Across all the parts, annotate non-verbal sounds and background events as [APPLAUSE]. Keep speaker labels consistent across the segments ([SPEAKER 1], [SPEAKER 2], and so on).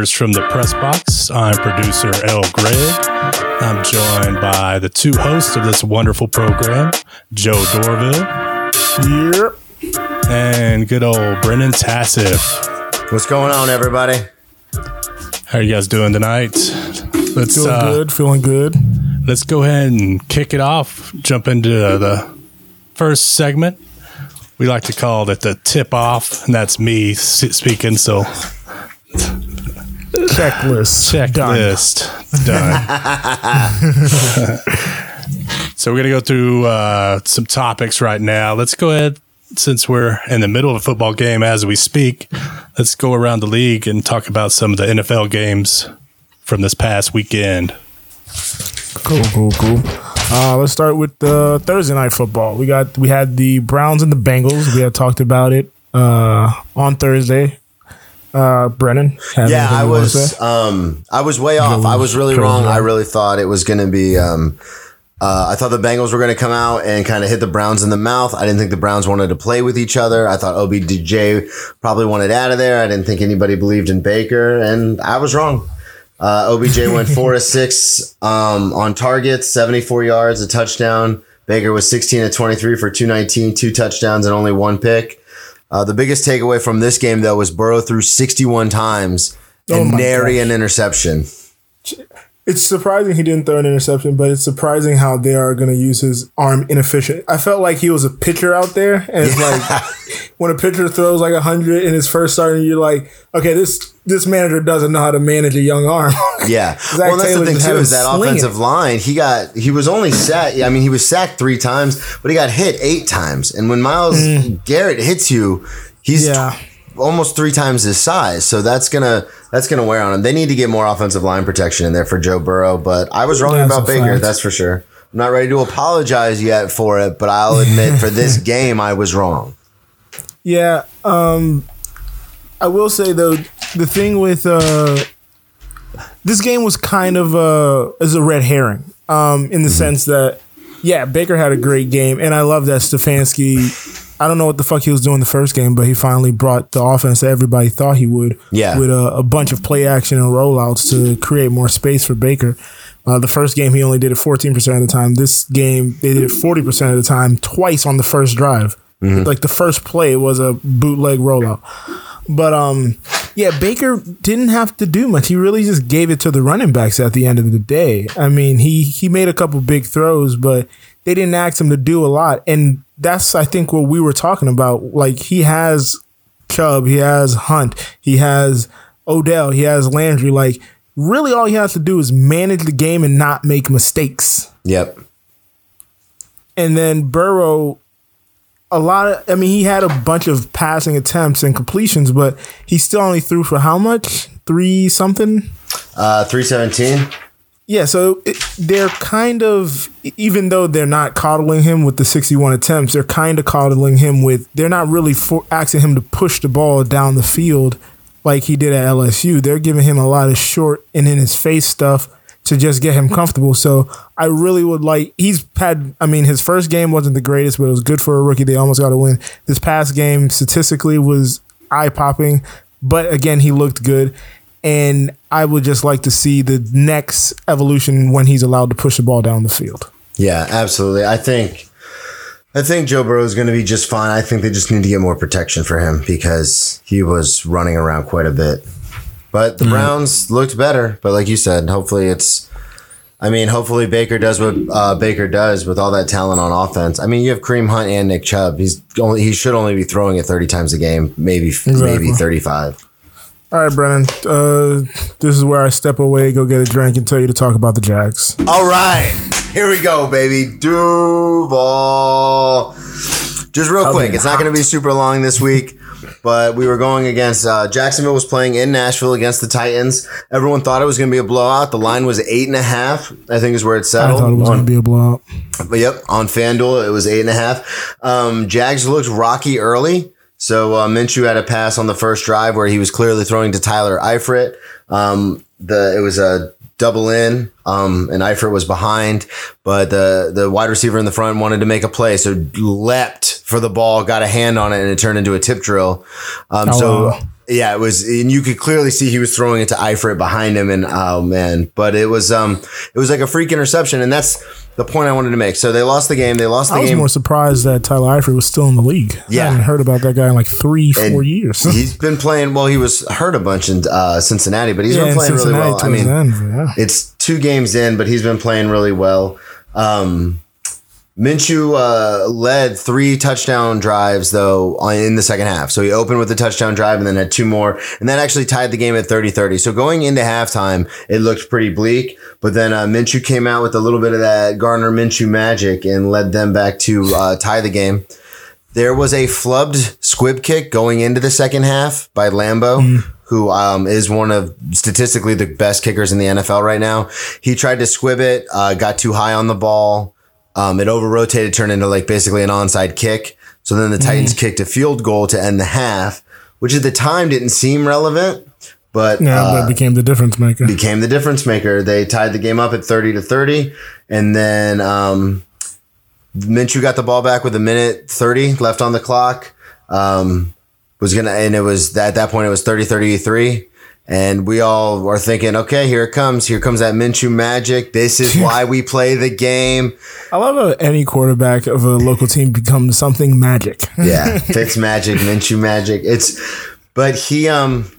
[SPEAKER 1] to Cheers from the Press Box. I'm producer L. Greg. I'm joined by the two hosts of this wonderful program, Joe Dorville.
[SPEAKER 2] Yep.
[SPEAKER 1] And good old Brennan Tassif.
[SPEAKER 3] What's going on, everybody?
[SPEAKER 1] How are you guys doing tonight?
[SPEAKER 2] Let's feeling uh, good. Feeling good.
[SPEAKER 1] Let's go ahead and kick it off. Jump into the first segment we like to call it the tip off, and that's me speaking. So
[SPEAKER 2] checklist,
[SPEAKER 1] checklist done. done. [LAUGHS] so we're gonna go through uh, some topics right now. Let's go ahead. Since we're in the middle of a football game as we speak, let's go around the league and talk about some of the NFL games from this past weekend.
[SPEAKER 2] Cool, cool, cool. Uh, let's start with the Thursday night football. We got we had the Browns and the Bengals. We had talked about it uh, on Thursday. Uh, Brennan,
[SPEAKER 3] yeah, I was um, I was way off. I was really wrong. I really thought it was going to be. Um, uh, I thought the Bengals were going to come out and kind of hit the Browns in the mouth. I didn't think the Browns wanted to play with each other. I thought OBJ probably wanted out of there. I didn't think anybody believed in Baker, and I was wrong. Uh, OBJ went [LAUGHS] four to six um, on targets, 74 yards, a touchdown. Baker was 16 to 23 for 219, two touchdowns, and only one pick. Uh, the biggest takeaway from this game, though, was Burrow threw 61 times oh and nary an interception
[SPEAKER 2] it's surprising he didn't throw an interception, but it's surprising how they are going to use his arm inefficient. I felt like he was a pitcher out there, and it's like [LAUGHS] when a pitcher throws like hundred in his first start, and you're like, okay, this this manager doesn't know how to manage a young arm. [LAUGHS]
[SPEAKER 3] yeah, [LAUGHS] well, that's Taylor the thing too is that offensive it. line. He got he was only sacked. I mean, he was sacked three times, but he got hit eight times. And when Myles mm. Garrett hits you, he's yeah. Almost three times his size. So that's gonna that's gonna wear on him. They need to get more offensive line protection in there for Joe Burrow. But I was wrong that's about Baker, fact. that's for sure. I'm not ready to apologize yet for it, but I'll admit for this [LAUGHS] game I was wrong.
[SPEAKER 2] Yeah, um, I will say though the thing with uh, this game was kind of uh, as a red herring um, in the mm-hmm. sense that yeah Baker had a great game and I love that Stefanski I don't know what the fuck he was doing the first game, but he finally brought the offense that everybody thought he would.
[SPEAKER 3] Yeah.
[SPEAKER 2] With a, a bunch of play action and rollouts to create more space for Baker. Uh, the first game, he only did it 14% of the time. This game, they did it 40% of the time, twice on the first drive. Mm-hmm. Like the first play was a bootleg rollout. But um, yeah, Baker didn't have to do much. He really just gave it to the running backs at the end of the day. I mean, he he made a couple big throws, but they didn't ask him to do a lot. And that's I think what we were talking about. Like he has Chubb, he has Hunt, he has Odell, he has Landry. Like really, all he has to do is manage the game and not make mistakes.
[SPEAKER 3] Yep.
[SPEAKER 2] And then Burrow, a lot of I mean, he had a bunch of passing attempts and completions, but he still only threw for how much? Three something.
[SPEAKER 3] Uh, three seventeen.
[SPEAKER 2] Yeah, so it, they're kind of even though they're not coddling him with the 61 attempts, they're kind of coddling him with they're not really for, asking him to push the ball down the field like he did at LSU. They're giving him a lot of short and in his face stuff to just get him comfortable. So I really would like he's had I mean his first game wasn't the greatest, but it was good for a rookie. They almost got a win. This past game statistically was eye popping, but again he looked good and I would just like to see the next evolution when he's allowed to push the ball down the field.
[SPEAKER 3] Yeah, absolutely. I think I think Joe Burrow is going to be just fine. I think they just need to get more protection for him because he was running around quite a bit. But the mm. Browns looked better. But like you said, hopefully it's. I mean, hopefully Baker does what uh, Baker does with all that talent on offense. I mean, you have Kareem Hunt and Nick Chubb. He's only he should only be throwing it thirty times a game, maybe exactly. maybe thirty five.
[SPEAKER 2] All right, Brennan. Uh, this is where I step away, go get a drink, and tell you to talk about the Jags.
[SPEAKER 3] All right, here we go, baby. Duval. Just real quick, it's not going to be super long this week, but we were going against uh, Jacksonville was playing in Nashville against the Titans. Everyone thought it was going to be a blowout. The line was eight and a half. I think is where it settled.
[SPEAKER 2] I thought it was going to be a blowout.
[SPEAKER 3] But yep, on FanDuel it was eight and a half. Um, Jags looked rocky early. So uh, Minshew had a pass on the first drive where he was clearly throwing to Tyler Eifert. Um, the it was a double in, um, and Eifert was behind, but the the wide receiver in the front wanted to make a play, so leapt for the ball, got a hand on it, and it turned into a tip drill. Um, oh, so. Wow Yeah, it was, and you could clearly see he was throwing it to Eifert behind him, and oh man! But it was, um, it was like a freak interception, and that's the point I wanted to make. So they lost the game. They lost the game.
[SPEAKER 2] I was
[SPEAKER 3] game.
[SPEAKER 2] more surprised that Tyler Eifert was still in the league.
[SPEAKER 3] Yeah.
[SPEAKER 2] I hadn't heard about that guy in like three, four years. [LAUGHS]
[SPEAKER 3] He's been playing. Well, he was hurt a bunch in uh, Cincinnati, but he's
[SPEAKER 2] yeah,
[SPEAKER 3] been playing really well. I mean,
[SPEAKER 2] end, yeah.
[SPEAKER 3] it's two games in, but he's been playing really well. Um, Minshew uh, led three touchdown drives though in the second half. So he opened with a touchdown drive and then had two more, and that actually tied the game at 30-30. So going into halftime, it looked pretty bleak. But then uh, Minshew came out with a little bit of that Gardner Minshew magic and led them back to uh, tie the game. There was a flubbed squib kick going into the second half by Lambo, who um, is one of statistically the best kickers in the NFL right now. He tried to squib it, uh, got too high on the ball. Um, it over rotated, turned into like basically an onside kick. So then the Titans kicked a field goal to end the half, which at the time didn't seem relevant, but
[SPEAKER 2] Yeah,
[SPEAKER 3] uh,
[SPEAKER 2] that became the difference maker.
[SPEAKER 3] became the difference maker. They tied the game up at 30 to 30. And then um, Minshew got the ball back with a minute 30 left on the clock. Um, was gonna and it was at that point it was 30 33 and we all were thinking okay here it comes here comes that Minshew magic this is why we play the game
[SPEAKER 2] I love how any quarterback of a local team becomes something magic.
[SPEAKER 3] yeah, [LAUGHS] Fitz magic, Minshew magic. It's, but he um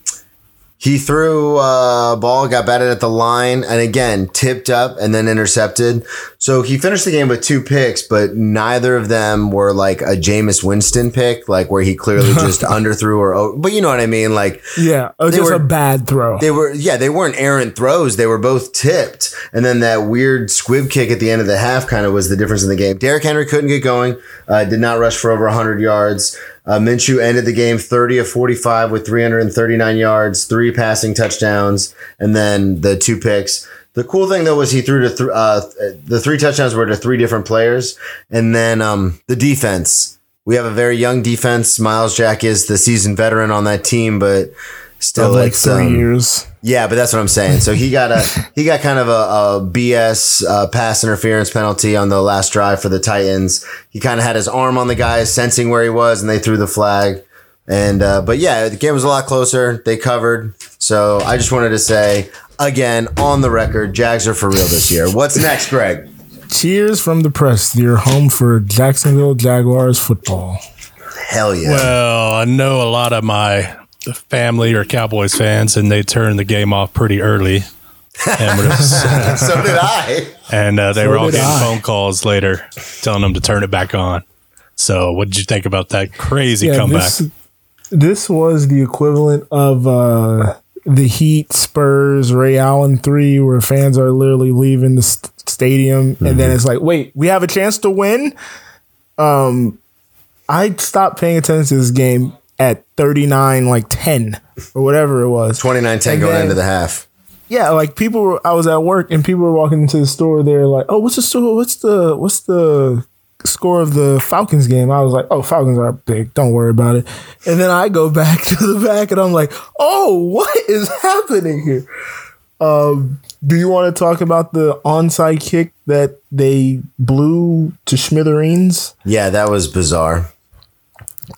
[SPEAKER 3] he threw a ball, got batted at the line, and again tipped up and then intercepted. So he finished the game with two picks, but neither of them were like a Jameis Winston pick, like where he clearly [LAUGHS] just underthrew or. o- But you know what I mean, like.
[SPEAKER 2] Yeah, oh,
[SPEAKER 3] They were-
[SPEAKER 2] a bad throw.
[SPEAKER 3] They were, yeah, they weren't errant throws. They were both tipped. And then that weird squib kick at the end of the half kind of was the difference in the game. Derrick Henry couldn't get going, uh, did not rush for over 100 yards. Uh, Minshew ended the game 30 of 45 with 339 yards, three passing touchdowns, and then the two picks. The cool thing though was he threw to th- uh, the three touchdowns were to three different players, and then um, the defense. We have a very young defense. Myles Jack is the seasoned veteran on that team, but still,
[SPEAKER 2] of like
[SPEAKER 3] it's,
[SPEAKER 2] three
[SPEAKER 3] um,
[SPEAKER 2] years.
[SPEAKER 3] yeah, but that's what I'm saying. So he got a [LAUGHS] he got kind of a, a BS uh, pass interference penalty on the last drive for the Titans. He kind of had his arm on the guy, sensing where he was, and they threw the flag. And uh, but yeah, the game was a lot closer. They covered. So I just wanted to say again on the record, Jags are for real this year. What's next, Greg?
[SPEAKER 2] Cheers from the press. Your home for Jacksonville Jaguars football.
[SPEAKER 3] Hell yeah!
[SPEAKER 1] Well, I know a lot of my family or Cowboys fans, and they turned the game off pretty early. And, we're- [LAUGHS]
[SPEAKER 3] so did I.
[SPEAKER 1] and uh, they
[SPEAKER 2] So
[SPEAKER 1] were all getting
[SPEAKER 2] I.
[SPEAKER 1] phone calls later telling them to turn it back on. So, what did you think about that crazy comeback?
[SPEAKER 2] This, this was the equivalent of uh, the Heat Spurs Ray Allen three, where fans are literally leaving the st- stadium, and
[SPEAKER 3] Mm-hmm.
[SPEAKER 2] then it's like, wait, we have a chance to win. Um, I stopped paying attention to this game at thirty nine, like ten or whatever it was.
[SPEAKER 3] 29-10
[SPEAKER 2] And
[SPEAKER 3] going
[SPEAKER 2] then-
[SPEAKER 3] into the half.
[SPEAKER 2] Yeah, like people were. I was at work and people were walking into the store. They're like, "Oh, what's the store? What's the what's the score of the Falcons game?" I was like, "Oh, Falcons are big. Don't worry about it." And then I go [LAUGHS] back to the back and I'm like, "Oh, what [LAUGHS] is happening here?" Um, do you want to talk about the onside kick that they blew to Smithereens?
[SPEAKER 3] Yeah, that was bizarre.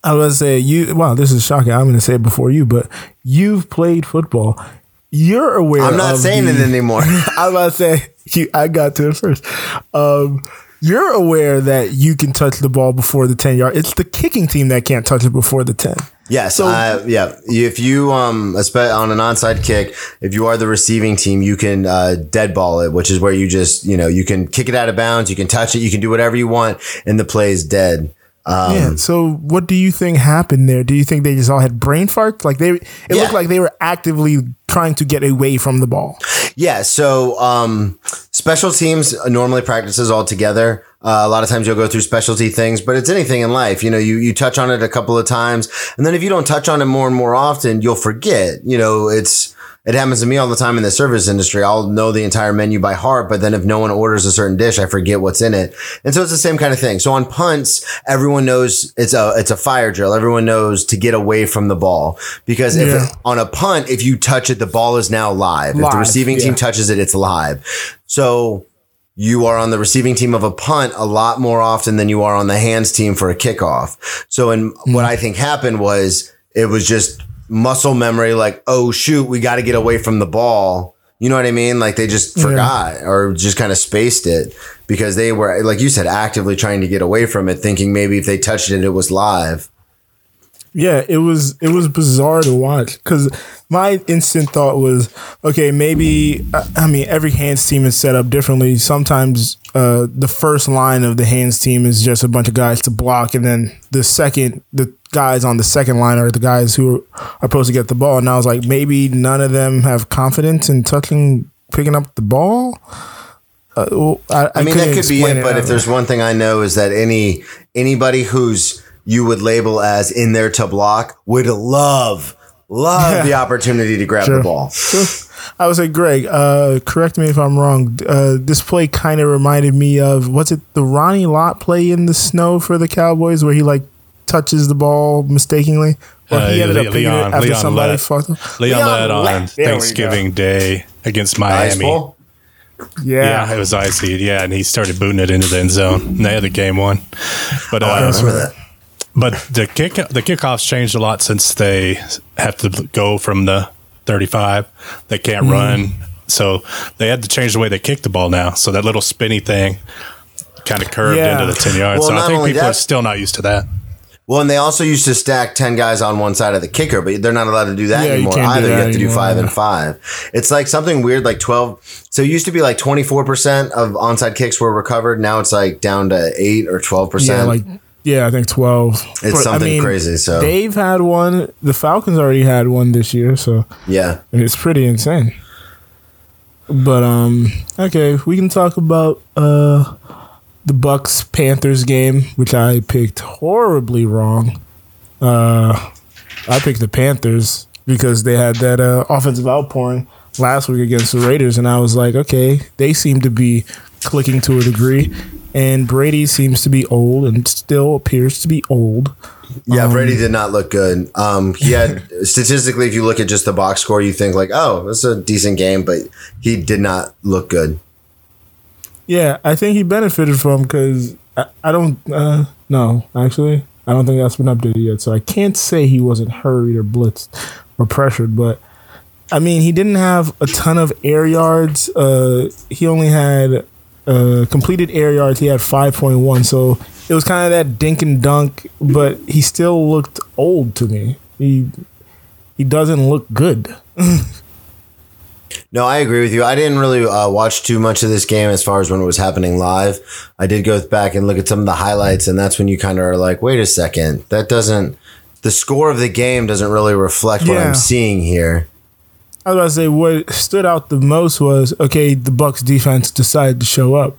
[SPEAKER 2] I was gonna say you. Wow, this is shocking. I'm going to say it before you, but you've played football. You're aware.
[SPEAKER 3] I'm not saying
[SPEAKER 2] the-
[SPEAKER 3] it anymore. [LAUGHS]
[SPEAKER 2] I was about to say you, I got to it first. Um, you're aware that you can touch the ball before the ten yard. It's the kicking team that can't touch it before the ten.
[SPEAKER 3] Yes,
[SPEAKER 2] So-
[SPEAKER 3] uh, yeah. If you um on an onside kick, if you are the receiving team, you can uh, dead ball it, which is where you just you know you can kick it out of bounds, you can touch it, you can do whatever you want, and the play is dead. Um,
[SPEAKER 2] yeah. So what do you think happened there? Do you think they just all had brain farts? Like they, it
[SPEAKER 3] Yeah.
[SPEAKER 2] looked like they were actively trying to get away from the ball.
[SPEAKER 3] Yeah, so um, special teams normally practices all together. Uh, a lot of times you'll go through specialty things, but it's anything in life. You know, you, you touch on it a couple of times, and then if you don't touch on it more and more often, you'll forget. You know, it's it happens to me all the time in the service industry. I'll know the entire menu by heart, but then if no one orders a certain dish, I forget what's in it. And so it's the same kind of thing. So on punts, everyone knows it's a it's a fire drill. Everyone knows to get away from the ball because if
[SPEAKER 2] Yeah.
[SPEAKER 3] on a punt, if you touch it, the ball is now live. if the
[SPEAKER 2] Live,
[SPEAKER 3] receiving team
[SPEAKER 2] yeah.
[SPEAKER 3] touches it, it's live. So you are on the receiving team of a punt a lot more often than you are on the hands team for a kickoff. So, in
[SPEAKER 2] Hmm.
[SPEAKER 3] what I think happened was it was just muscle memory, like, oh shoot, we got to get away from the ball. You know what I mean? Like they just forgot yeah. or just kind of spaced it because they were, like you said, actively trying to get away from it, thinking maybe if they touched it, it was live.
[SPEAKER 2] Yeah, it was it was bizarre to watch because my instant thought was, okay, maybe I mean every hands team is set up differently. Sometimes uh, the first line of the hands team is just a bunch of guys to block, and then the second the guys on the second line are the guys who are supposed to get the ball. And I was like, maybe none of them have confidence in touching picking up the ball.
[SPEAKER 3] Uh, well, I, I, I, mean, that could be it. But if there's one thing I know is that any anybody who's you would label as in there to block would love love yeah. the opportunity to grab sure. the ball. Sure.
[SPEAKER 2] I would say, Greg, uh, correct me if I'm wrong. Uh, this play kind of reminded me of was it the Ronnie Lott play in the snow for the Cowboys where he like touches the ball mistakenly? Or uh, he ended Le- up picking Leon, it after Leon somebody
[SPEAKER 1] led, fucked him. Leon, Leon Lett on Thanksgiving Day against Miami. Yeah. yeah, it was icy. Yeah, and he started booting it into the end zone. And they had the game won. But
[SPEAKER 3] oh, I uh, remember that.
[SPEAKER 1] But the kick the kickoffs changed a lot since they have to go from the 35. They can't mm. run, so they had to change the way they kick the ball now. So that little spinny thing kind of curved yeah. into the 10 yards. Well, so I think people that, are still not used to that.
[SPEAKER 3] Well, and they also used to stack 10 guys on one side of the kicker, but they're not allowed to do that yeah, anymore you either. You have to do five and five. It's like something weird, like 12. So it used to be like 24% of onside kicks were recovered. Now it's like down to 8 or 12%.
[SPEAKER 2] Yeah, like yeah, I think twelve.
[SPEAKER 3] It's but, something I mean, crazy. So
[SPEAKER 2] they've had one. The Falcons already had one this year. So
[SPEAKER 3] yeah, And
[SPEAKER 2] it's pretty insane. But um, okay, we can talk about uh the Bucks Panthers game, which I picked horribly wrong. Uh, I picked the Panthers because they had that uh, offensive outpouring last week against the Raiders, and I was like, okay, they seem to be clicking to a degree and Brady seems to be old and still appears to be old.
[SPEAKER 3] Yeah, um, Brady did not look good. Um, he had [LAUGHS] statistically, if you look at just the box score, you think like, oh, this is a decent game, but he did not look good.
[SPEAKER 2] Yeah, I think he benefited from because I, I, don't uh, no actually I don't think that's been updated yet, so I can't say he wasn't hurried or blitzed or pressured, but. I mean, he didn't have a ton of air yards. Uh, he only had uh, completed air yards, he had 5.1. So it was kind of that dink and dunk, but he still looked old to me. He he doesn't look good. [LAUGHS]
[SPEAKER 3] no, I agree with you. I didn't really uh, watch too much of this game as far as when it was happening live. I did go back and look at some of the highlights, and that's when you kind of are like, wait a second, that doesn't. The score of the game doesn't really reflect yeah. what I'm seeing here.
[SPEAKER 2] I was about to say what stood out the most was okay, the Bucks defense decided to show up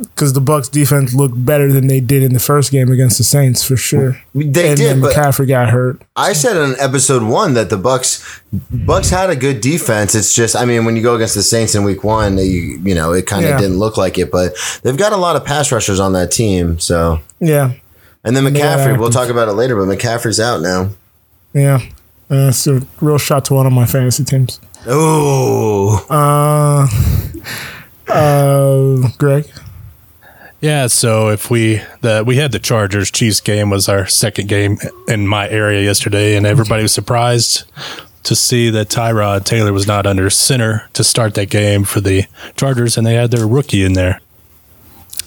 [SPEAKER 2] because the Bucks defense looked better than they did in the first game against the Saints for sure.
[SPEAKER 3] They and
[SPEAKER 2] did, but McCaffrey got hurt.
[SPEAKER 3] I said in episode one that the Bucks Bucks had a good defense. It's just, I mean, when you go against the Saints in Week One, you you know it kind of yeah. didn't look like it, but they've got a lot of pass rushers on that team. So
[SPEAKER 2] yeah,
[SPEAKER 3] and then McCaffrey, we'll talk about it later, but McCaffrey's out now.
[SPEAKER 2] Yeah, uh, it's a real shot to one of my fantasy teams.
[SPEAKER 3] Oh.
[SPEAKER 2] Uh, uh, Greg.
[SPEAKER 1] Yeah, so if we the we had the Chargers Chiefs game was our second game in my area yesterday, and everybody was surprised to see that Tyrod Taylor was not under center to start that game for the Chargers, and they had their rookie in there.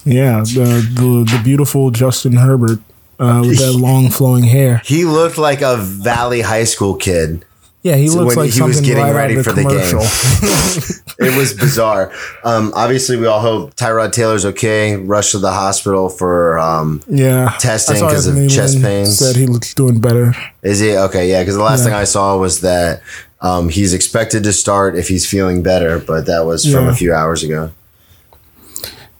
[SPEAKER 2] Yeah, the the, the beautiful Justin Herbert uh, with that long flowing hair.
[SPEAKER 3] He looked like a Valley High School kid.
[SPEAKER 2] Yeah, he looks like he was getting right ready for the
[SPEAKER 3] game. [LAUGHS] it was bizarre. Um, obviously, we all hope Tyrod Taylor's okay. Rushed to the hospital for um,
[SPEAKER 2] yeah
[SPEAKER 3] testing because of chest pains.
[SPEAKER 2] Said he looks doing better.
[SPEAKER 3] Is he okay? Yeah, because the last yeah. thing I saw was that um, he's expected to start if he's feeling better, but that was from a few hours ago.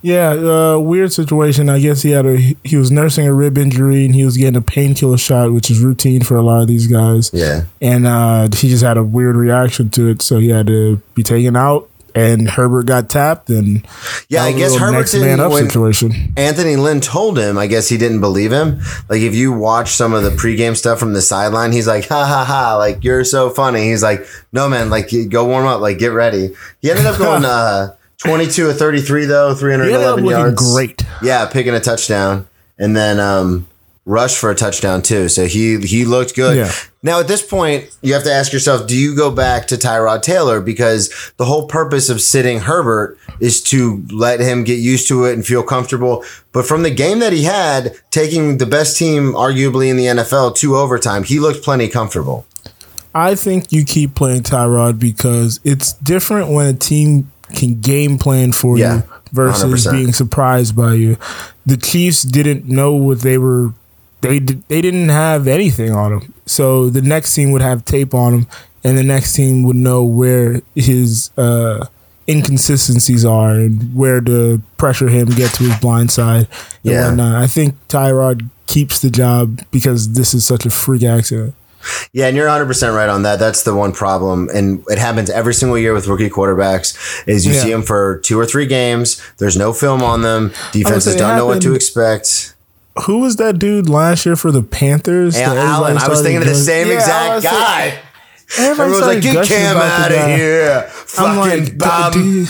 [SPEAKER 2] Yeah, uh, weird situation. I guess he had a he was nursing a rib injury and he was getting a painkiller shot, which is routine for a lot of these guys.
[SPEAKER 3] Yeah,
[SPEAKER 2] and uh, he just had a weird reaction to it, so he had to be taken out. And Herbert got tapped, and
[SPEAKER 3] yeah, I guess Herbert man up situation. Anthony Lynn told him, I guess he didn't believe him. Like if you watch some of the pregame stuff from the sideline, he's like, ha ha ha, like you're so funny. He's like, no man, like go warm up, like get ready. He ended up [LAUGHS] going. uh 22 or 33 though, 311 yards.
[SPEAKER 2] Great.
[SPEAKER 3] Yeah, picking a touchdown. And then um rushed for a touchdown too. So he he looked good.
[SPEAKER 2] Yeah.
[SPEAKER 3] Now at this point, you have to ask yourself, do you go back to Tyrod Taylor because the whole purpose of sitting Herbert is to let him get used to it and feel comfortable. But from the game that he had, taking the best team arguably in the NFL to overtime, he looked plenty comfortable.
[SPEAKER 2] I think you keep playing Tyrod because it's different when a team can game plan for
[SPEAKER 3] Yeah,
[SPEAKER 2] you versus
[SPEAKER 3] 100%.
[SPEAKER 2] being surprised by you. The Chiefs didn't know what they were. They did, they didn't have anything on him, so the next team would have tape on him, and the next team would know where his uh, inconsistencies are and where to pressure him, get to his blind side, and
[SPEAKER 3] Yeah.
[SPEAKER 2] whatnot. I think Tyrod keeps the job because this is such a freak accident.
[SPEAKER 3] Yeah, and you're 100% right on that. That's the one problem. And it happens every single year with rookie quarterbacks is you
[SPEAKER 2] Yeah.
[SPEAKER 3] see them for two or three games. There's no film on them. Defenses don't know what to expect.
[SPEAKER 2] Who was that dude last year for the Panthers? Everybody
[SPEAKER 3] Allen, I was thinking of the same
[SPEAKER 2] Yeah,
[SPEAKER 3] exact guy.
[SPEAKER 2] saying- Everybody
[SPEAKER 3] was like, get Cam out of here.
[SPEAKER 2] I'm
[SPEAKER 3] Fucking
[SPEAKER 2] like,
[SPEAKER 3] bum.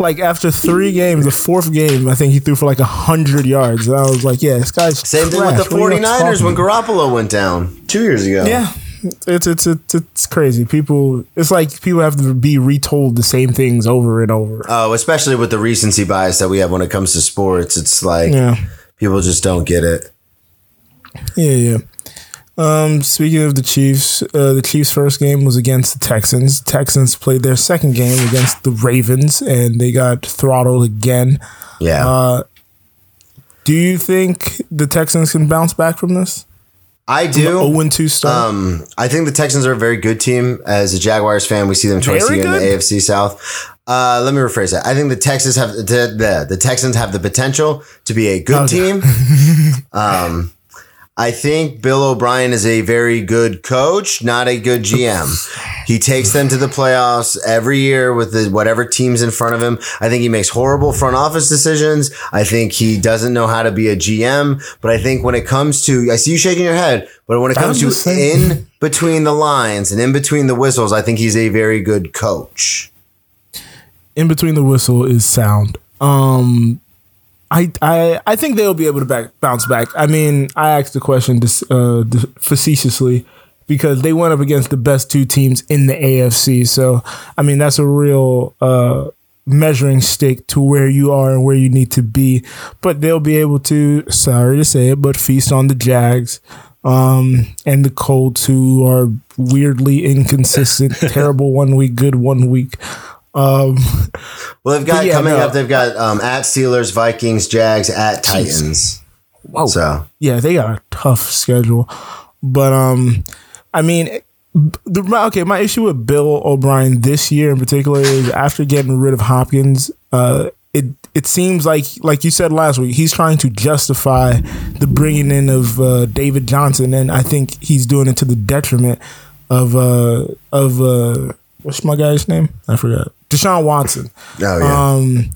[SPEAKER 2] Like after three games, the fourth game, I think he threw for like a hundred yards. And I was like, yeah, this guy's
[SPEAKER 3] Same thing with the
[SPEAKER 2] What are
[SPEAKER 3] 49ers when Garoppolo went down two years ago.
[SPEAKER 2] Yeah. It's, it's it's it's crazy. People, it's like people have to be retold the same things over and over.
[SPEAKER 3] Oh, especially with the recency bias that we have when it comes to sports. It's like
[SPEAKER 2] Yeah.
[SPEAKER 3] people just don't get it.
[SPEAKER 2] Yeah, yeah. Um, speaking of the Chiefs, uh, the Chiefs' first game was against the Texans. Texans played their second game against the Ravens, and they got throttled again.
[SPEAKER 3] Yeah.
[SPEAKER 2] Uh, Do you think the Texans can bounce back from this?
[SPEAKER 3] I do.
[SPEAKER 2] 0 2 start.
[SPEAKER 3] Um, I think the Texans are a very good team. As a Jaguars fan, we see them twice a
[SPEAKER 2] Very
[SPEAKER 3] year in the? AFC South. Uh, let me rephrase that. I think the Texans have the, the the Texans have the potential to be a good
[SPEAKER 2] Okay.
[SPEAKER 3] team. [LAUGHS] um, I think Bill O'Brien is a very good coach, not a good GM. [LAUGHS] He takes them to the playoffs every year with the, whatever teams in front of him. I think he makes horrible front office decisions. I think he doesn't know how to be a GM. But I think when it comes to, I see you shaking your head, but when it comes to
[SPEAKER 2] saying.
[SPEAKER 3] in between the lines and in between the whistles, I think he's a very good coach.
[SPEAKER 2] in between the whistle is sound. Um, I I I think they'll be able to back, bounce back. I mean, I asked the question dis, uh, facetiously because they went up against the best two teams in the AFC. So I mean, that's a real uh, measuring stick to where you are and where you need to be. But they'll be able to. Sorry to say it, but feast on the Jags. Um, and the Colts, who are weirdly inconsistent, [LAUGHS] terrible one week, good one week. Um, [LAUGHS]
[SPEAKER 3] Well, they've got
[SPEAKER 2] yeah,
[SPEAKER 3] coming
[SPEAKER 2] no.
[SPEAKER 3] up, they've got um, at Steelers, Vikings, Jags, at Titans.
[SPEAKER 2] Whoa.
[SPEAKER 3] So
[SPEAKER 2] yeah, they got a tough schedule. But um, I mean, the okay. My issue with Bill O'Brien this year in particular is after getting rid of Hopkins, uh, it it seems like like you said last week, he's trying to justify the bringing in of uh, David Johnson, and I think he's doing it to the detriment of uh of uh what's my guy's name? I forgot. Deshaun Watson.
[SPEAKER 3] oh yeah.
[SPEAKER 2] Um,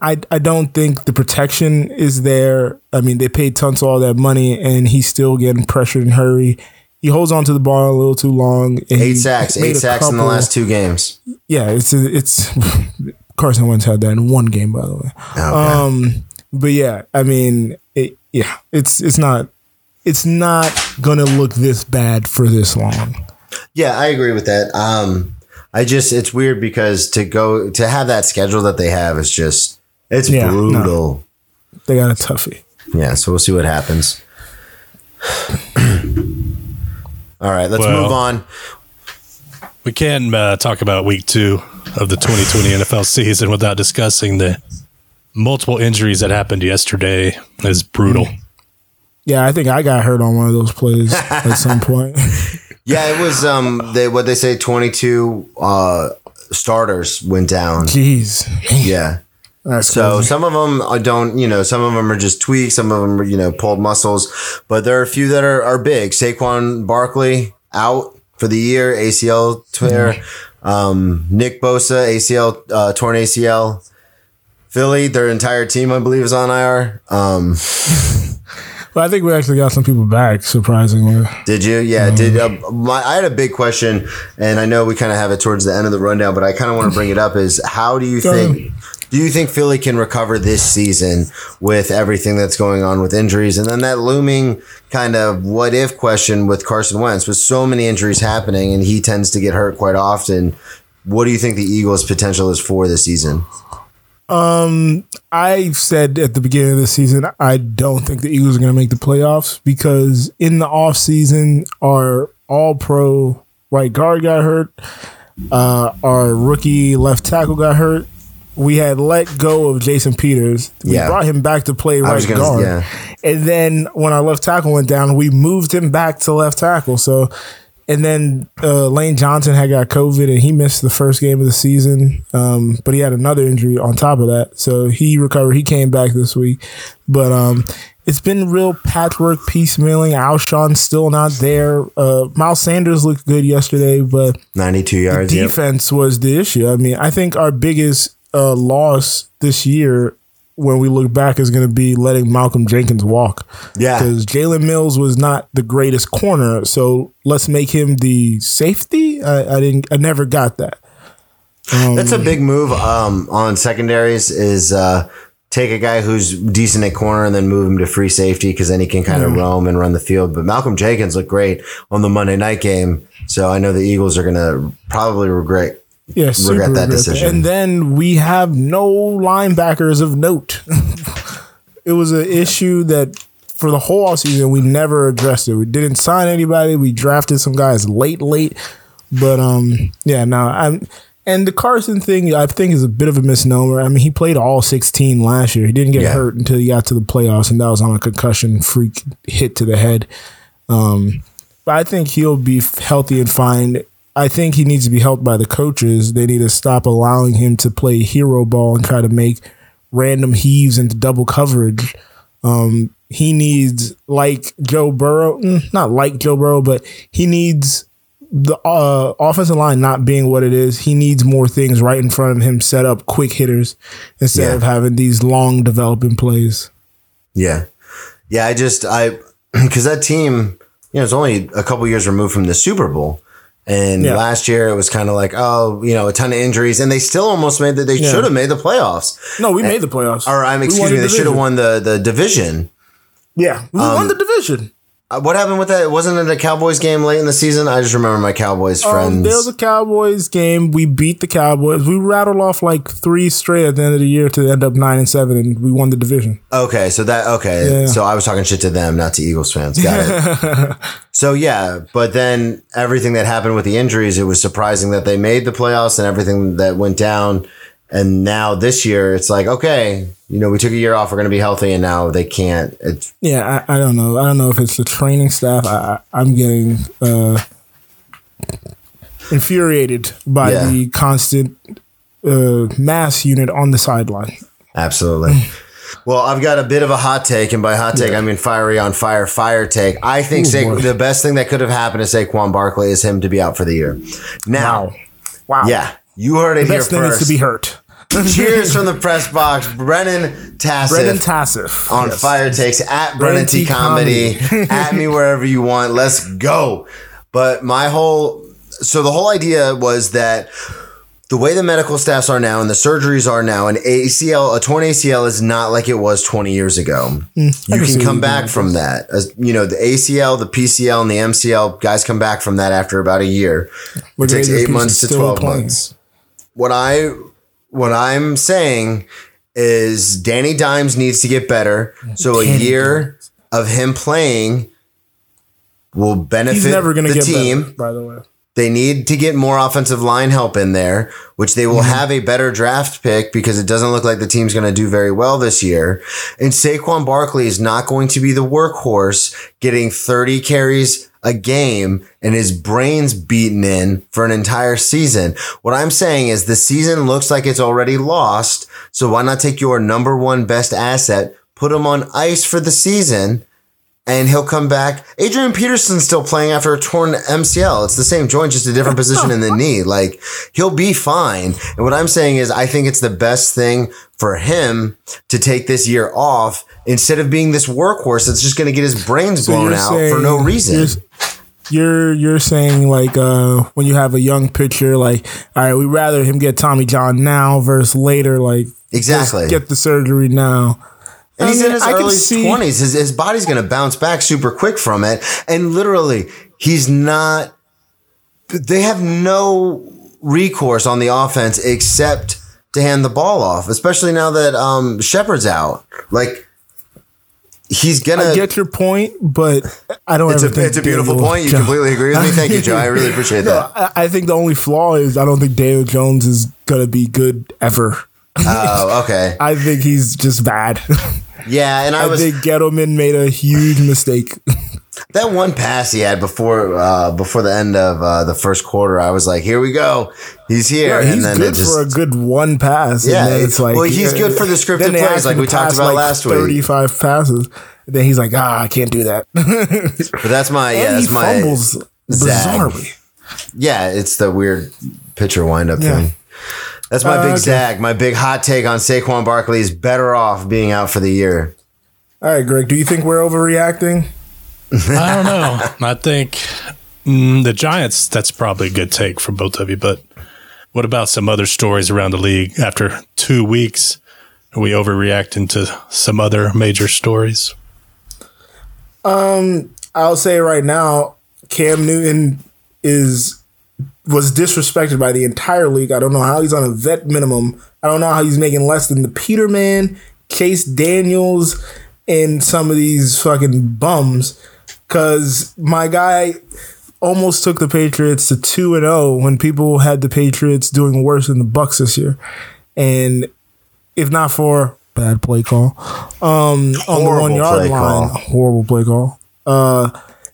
[SPEAKER 2] I I don't think the protection is there. I mean, they paid tons of all that money, and he's still getting pressured and hurry. He holds on to the ball a little too long. and
[SPEAKER 3] eight sacks, eight sacks in the last two games.
[SPEAKER 2] Yeah, it's it's [LAUGHS] Carson Wentz had that in one game, by the way.
[SPEAKER 3] Oh,
[SPEAKER 2] Um, but yeah, I mean, it, yeah, it's it's not it's not gonna look this bad for this long.
[SPEAKER 3] Yeah, I agree with that. Um, I just it's weird because to go to have that schedule that they have is just it's
[SPEAKER 2] Yeah, no.
[SPEAKER 3] brutal.
[SPEAKER 2] They got a toughie.
[SPEAKER 3] Yeah, so we'll see what happens. [CLEARS THROAT] All right, let's
[SPEAKER 1] Well-
[SPEAKER 3] move on.
[SPEAKER 1] We can uh, talk about week two of the 2020 NFL season without discussing the multiple injuries that happened yesterday. It's brutal.
[SPEAKER 2] Yeah, I think I got hurt on one of those plays at some point. [LAUGHS]
[SPEAKER 3] Yeah, it was um they what they say twenty two uh starters went down.
[SPEAKER 2] Jeez,
[SPEAKER 3] Yeah.
[SPEAKER 2] that's
[SPEAKER 3] So
[SPEAKER 2] crazy.
[SPEAKER 3] some of them I don't, you know, some of them are just tweaks, some of them are, you know, pulled muscles, but there are a few that are, are big. Saquon Barkley out for the year, ACL tear. Um, Nick Bosa, ACL, uh, torn ACL. Philly, their entire team, I believe, is on IR. Um, [LAUGHS]
[SPEAKER 2] But I think we actually got some people back, surprisingly.
[SPEAKER 3] did you? Yeah, did uh, my? I had a big question, and I know we kind of have it towards the end of the rundown, but I kind of want to bring it up. Is how do you think? Do you think Philly can recover this season with everything that's going on with injuries? And then that looming kind of what if question with Carson Wentz with so many injuries happening and he tends to get hurt quite often. What do you think the Eagles' potential is for this season?
[SPEAKER 2] Um, I said at the beginning of the season, I don't think the Eagles are going to make the playoffs because in the offseason, our all pro right guard got hurt. Uh, our rookie left tackle got hurt. We had let go of Jason Peters. We
[SPEAKER 3] Yeah.
[SPEAKER 2] brought him back to play right
[SPEAKER 3] gonna-
[SPEAKER 2] guard.
[SPEAKER 3] yeah.
[SPEAKER 2] And then when our left tackle went down, we moved him back to left tackle. So, and then uh, Lane Johnson had got COVID and he missed the first game of the season. Um, but he had another injury on top of that, so he recovered. He came back this week, but um, it's been real patchwork piecemealing. Alshon's still not there. Uh, Miles Sanders looked good yesterday, but
[SPEAKER 3] 92 yards. yep.
[SPEAKER 2] defense was the issue. I mean, I think our biggest uh, loss this year, when we look back, is going to be letting Malcolm Jenkins walk.
[SPEAKER 3] Yeah.
[SPEAKER 2] because Jalen Mills was not the greatest corner, so let's make him the safety. I, I didn't. I never got that.
[SPEAKER 3] That's a big move um, on secondaries is uh, take a guy who's decent at corner and then move him to free safety because then he can kind of roam and run the field. But Malcolm Jenkins looked great on the Monday night game. So I know the Eagles are going to probably regret.
[SPEAKER 2] Yeah, super
[SPEAKER 3] Regret that
[SPEAKER 2] regret
[SPEAKER 3] decision.
[SPEAKER 2] And then we have no linebackers of note. [LAUGHS] it was an issue that for the whole offseason we never addressed it. We didn't sign anybody. We drafted some guys late, late. But um, yeah, no, I'm and the Carson thing I think is a bit of a misnomer. I mean, he played all 16 last year. He didn't get
[SPEAKER 3] Yeah.
[SPEAKER 2] hurt until he got to the playoffs, and that was on a concussion freak hit to the head. Um, but I think he'll be healthy and fine. I think he needs to be helped by the coaches. They need to stop allowing him to play hero ball and try to make random heaves into double coverage. Um, he needs like Joe Burrow, mm, not like Joe Burrow, but he needs the uh, offensive line not being what it is. He needs more things right in front of him, set up quick hitters instead
[SPEAKER 3] Yeah.
[SPEAKER 2] of having these long developing plays.
[SPEAKER 3] Yeah. Yeah. I just, I, [CLEARS THROAT] because that team, you know, it's only a couple years removed from the Super Bowl. And
[SPEAKER 2] Yeah.
[SPEAKER 3] last year it was kind of like, oh, you know, a ton of injuries, and they still almost made that. They
[SPEAKER 2] Yeah.
[SPEAKER 3] should have made the playoffs,
[SPEAKER 2] No, we made the playoffs.
[SPEAKER 3] or I'm excuse me,
[SPEAKER 2] the
[SPEAKER 3] they should have won the the division.
[SPEAKER 2] Yeah, we
[SPEAKER 3] Um,
[SPEAKER 2] won the division.
[SPEAKER 3] Uh, What happened with that? Wasn't it a Cowboys game late in the season? I just remember my Cowboys friends.
[SPEAKER 2] Um, there was a Cowboys game. We beat the Cowboys. We rattled off like three straight at the end of the year to end up nine and seven, and we won the division.
[SPEAKER 3] okay, so that okay.
[SPEAKER 2] Yeah.
[SPEAKER 3] So I was talking shit to them, not to Eagles fans. Got it. [LAUGHS] so yeah, but then everything that happened with the injuries, it was surprising that they made the playoffs and everything that went down. And now this year, it's like okay, you know, we took a year off. We're going to be healthy, and now they can't. It's
[SPEAKER 2] Yeah, I, I don't know. I don't know if it's the training staff. I, I'm getting uh, infuriated by
[SPEAKER 3] Yeah.
[SPEAKER 2] the constant uh, MASH unit on the sideline.
[SPEAKER 3] Absolutely. [SIGHS] Well, I've got a bit of a hot take, and by hot take, I mean fiery on fire, fire take. I think
[SPEAKER 2] Ooh,
[SPEAKER 3] Sa- the best thing that could have happened to Saquon Barkley is him to be out for the year. Now,
[SPEAKER 2] Wow, wow.
[SPEAKER 3] yeah, you heard it
[SPEAKER 2] the
[SPEAKER 3] here
[SPEAKER 2] best thing is
[SPEAKER 3] first.
[SPEAKER 2] to be hurt. [LAUGHS]
[SPEAKER 3] Cheers from the press box, Brennan Tassif.
[SPEAKER 2] Brennan Tassif
[SPEAKER 3] on
[SPEAKER 2] Yes.
[SPEAKER 3] Fire Takes at Brennan
[SPEAKER 2] Brennan
[SPEAKER 3] T
[SPEAKER 2] T
[SPEAKER 3] Comedy, at me wherever you want. Let's go. But my whole so the whole idea was that the way the medical staffs are now and the surgeries are now, an ACL, a torn ACL is not like it was 20 years ago. you
[SPEAKER 2] Mm, can
[SPEAKER 3] can come back from that. As, you know, the ACL, the PCL, and the MCL, guys come back from that after about a year.
[SPEAKER 2] But
[SPEAKER 3] it takes eight months to 12
[SPEAKER 2] playing.
[SPEAKER 3] months. What I what I'm saying is Danny Dimes needs to get better. So a
[SPEAKER 2] Danny
[SPEAKER 3] year of him playing will benefit
[SPEAKER 2] He's never to
[SPEAKER 3] the
[SPEAKER 2] get
[SPEAKER 3] team.
[SPEAKER 2] better, by the way.
[SPEAKER 3] They need to get more offensive line help in there, which they will
[SPEAKER 2] Mm-hmm.
[SPEAKER 3] have a better draft pick because it doesn't look like the team's going to do very well this year. And Saquon Barkley is not going to be the workhorse getting 30 carries a game and his brains beaten in for an entire season. What I'm saying is the season looks like it's already lost. So why not take your number one best asset, put him on ice for the season? And he'll come back. Adrian Peterson's still playing after a torn MCL. It's the same joint, just a different position in the [LAUGHS] knee. Like he'll be fine. And what I'm saying is, I think it's the best thing for him to take this year off instead of being this workhorse that's just going to get his brains
[SPEAKER 2] So
[SPEAKER 3] blown out for no reason.
[SPEAKER 2] you're- you're you're saying like uh, when you have a young pitcher, like all right, we'd rather him get Tommy John now versus later. Like
[SPEAKER 3] exactly
[SPEAKER 2] get the surgery now.
[SPEAKER 3] And he's mean, in his I early twenties. His, his body's going to bounce back super quick from it. And literally, he's not. They have no recourse on the offense except to hand the ball off, especially now that um, Shepard's out. Like he's gonna
[SPEAKER 2] I get your point, but I don't.
[SPEAKER 3] It's, a, it's a beautiful Daniel point. You Jones. completely agree with me. Thank you, Joe. I really [LAUGHS] appreciate that.
[SPEAKER 2] No, I think the only flaw is I don't think Daniel Jones is gonna be good ever.
[SPEAKER 3] Oh, [LAUGHS] okay.
[SPEAKER 2] I think he's just bad. [LAUGHS]
[SPEAKER 3] Yeah, and I, I was,
[SPEAKER 2] think Gettleman made a huge mistake. [LAUGHS]
[SPEAKER 3] that one pass he had before uh, before the end of uh, the first quarter, I was like, "Here we go, he's here."
[SPEAKER 2] Yeah, he's and then good just, for a good one pass.
[SPEAKER 3] Yeah, it's like well, he's good for the scripted plays, like we talked about like last 35
[SPEAKER 2] week. Thirty-five passes. And then he's like, "Ah, I can't do that."
[SPEAKER 3] but that's my yeah, that's my fumbles bizarrely. Yeah, it's the weird pitcher windup yeah. thing. That's my uh, big okay. zag. My big hot take on Saquon Barkley is better off being out for the year.
[SPEAKER 2] All right, Greg. Do you think we're overreacting?
[SPEAKER 1] I don't know. I think mm, the Giants. That's probably a good take from both of you. But what about some other stories around the league after two weeks? Are we overreacting to some other major stories?
[SPEAKER 2] Um, I'll say right now, Cam Newton is was disrespected by the entire league. I don't know how he's on a vet minimum. I don't know how he's making less than the Peterman, Chase Daniels, and some of these fucking bums. Cause my guy almost took the Patriots to two and zero oh when people had the Patriots doing worse than the Bucks this year, and if not for bad play call um, on the one yard line, call. horrible play call. Uh,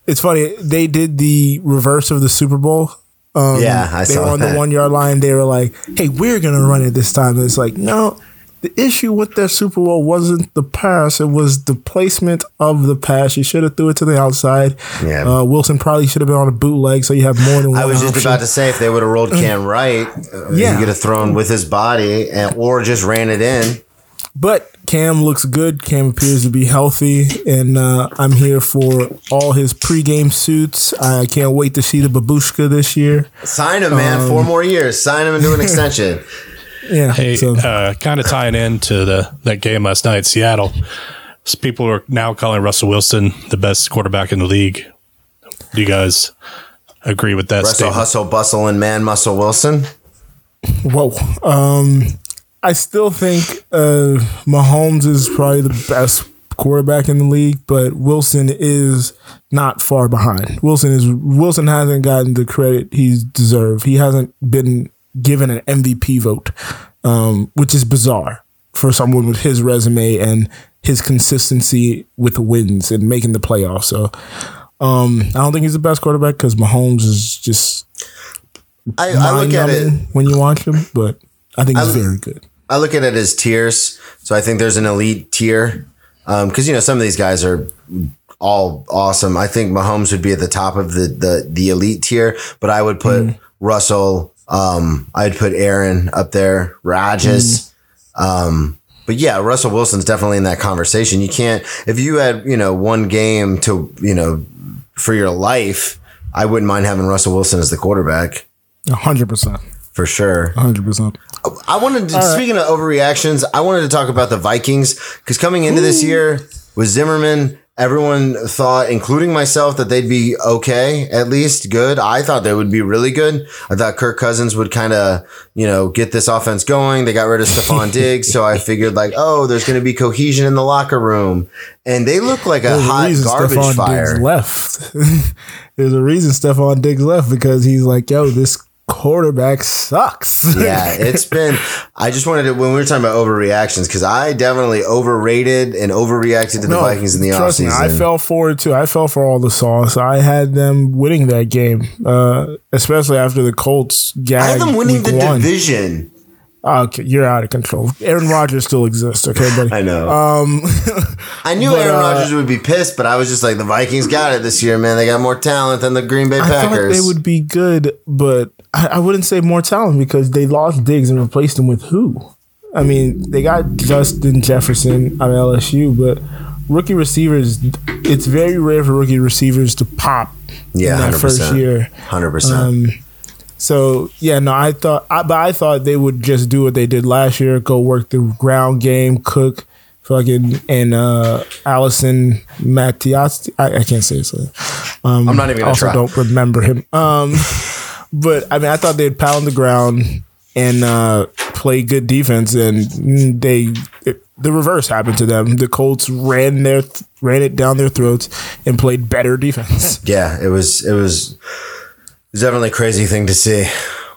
[SPEAKER 2] it's funny they did the reverse of the Super Bowl
[SPEAKER 3] um, yeah, I
[SPEAKER 2] they
[SPEAKER 3] saw
[SPEAKER 2] were on
[SPEAKER 3] that.
[SPEAKER 2] the one yard line. They were like, "Hey, we're gonna run it this time." And it's like, no, the issue with that Super Bowl wasn't the pass; it was the placement of the pass. You should have threw it to the outside. Yeah, uh, Wilson probably should have been on a bootleg, so you have more than. one
[SPEAKER 3] I was just about to say if they would have rolled Cam right, uh, yeah. he could have thrown with his body and or just ran it in.
[SPEAKER 2] But Cam looks good. Cam appears to be healthy, and uh, I'm here for all his pregame suits. I can't wait to see the babushka this year.
[SPEAKER 3] Sign him, man. Um, Four more years. Sign him into an extension. [LAUGHS]
[SPEAKER 2] yeah.
[SPEAKER 1] Hey, so. uh, kind of tying into the that game last night, Seattle. People are now calling Russell Wilson the best quarterback in the league. Do you guys agree with that?
[SPEAKER 3] Russell
[SPEAKER 1] statement?
[SPEAKER 3] Hustle Bustle and Man Muscle Wilson.
[SPEAKER 2] Whoa. Um, I still think uh, Mahomes is probably the best quarterback in the league, but Wilson is not far behind. Wilson is Wilson hasn't gotten the credit he's deserved. He hasn't been given an MVP vote, um, which is bizarre for someone with his resume and his consistency with wins and making the playoffs. So um, I don't think he's the best quarterback because Mahomes is just
[SPEAKER 3] I, I look at it
[SPEAKER 2] when you watch him, but I think he's I, very good.
[SPEAKER 3] I look at it as tiers. So I think there's an elite tier because um, you know some of these guys are all awesome. I think Mahomes would be at the top of the the, the elite tier, but I would put mm. Russell. Um, I'd put Aaron up there, Rodgers. Mm. Um, but yeah, Russell Wilson's definitely in that conversation. You can't if you had you know one game to you know for your life. I wouldn't mind having Russell Wilson as the quarterback.
[SPEAKER 2] hundred percent
[SPEAKER 3] for sure.
[SPEAKER 2] 100%.
[SPEAKER 3] I wanted to, All speaking right. of overreactions, I wanted to talk about the Vikings because coming into Ooh. this year with Zimmerman, everyone thought, including myself, that they'd be okay, at least good. I thought they would be really good. I thought Kirk Cousins would kind of, you know, get this offense going. They got rid of Stefon [LAUGHS] Diggs, so I figured like, oh, there's going to be cohesion in the locker room, and they look like a hot garbage Stefon fire.
[SPEAKER 2] Diggs left. [LAUGHS] There's a reason Stefon Diggs left because he's like, yo, this quarterback sucks.
[SPEAKER 3] yeah, [LAUGHS] it's been. I just wanted to when we were talking about overreactions because I definitely overrated and overreacted to no, the Vikings in the offseason. Me,
[SPEAKER 2] I fell for it too. I fell for all the sauce. I had them winning that game, uh, especially after the Colts. I had them winning the one.
[SPEAKER 3] division.
[SPEAKER 2] Okay, you're out of control. Aaron Rodgers still exists, okay, buddy. [LAUGHS]
[SPEAKER 3] I know.
[SPEAKER 2] Um,
[SPEAKER 3] I knew [LAUGHS] but, Aaron uh, Rodgers would be pissed, but I was just like, the Vikings got it this year, man. They got more talent than the Green Bay Packers. I thought
[SPEAKER 2] they would be good, but I, I wouldn't say more talent because they lost Diggs and replaced him with who? I mean, they got Justin Jefferson on LSU, but rookie receivers, it's very rare for rookie receivers to pop
[SPEAKER 3] Yeah,
[SPEAKER 2] in that
[SPEAKER 3] 100%.
[SPEAKER 2] first year.
[SPEAKER 3] Hundred percent.
[SPEAKER 2] Um, so yeah, no, I thought, I, but I thought they would just do what they did last year: go work the ground game, cook, fucking, and uh Allison Matias. I, I can't say it. So, um,
[SPEAKER 3] I'm not even gonna
[SPEAKER 2] also
[SPEAKER 3] try.
[SPEAKER 2] don't remember him. Um, [LAUGHS] but I mean, I thought they'd pound the ground and uh play good defense, and they. It, the reverse happened to them. The Colts ran their ran it down their throats and played better defense. [LAUGHS]
[SPEAKER 3] yeah, it was it was it was definitely a crazy thing to see.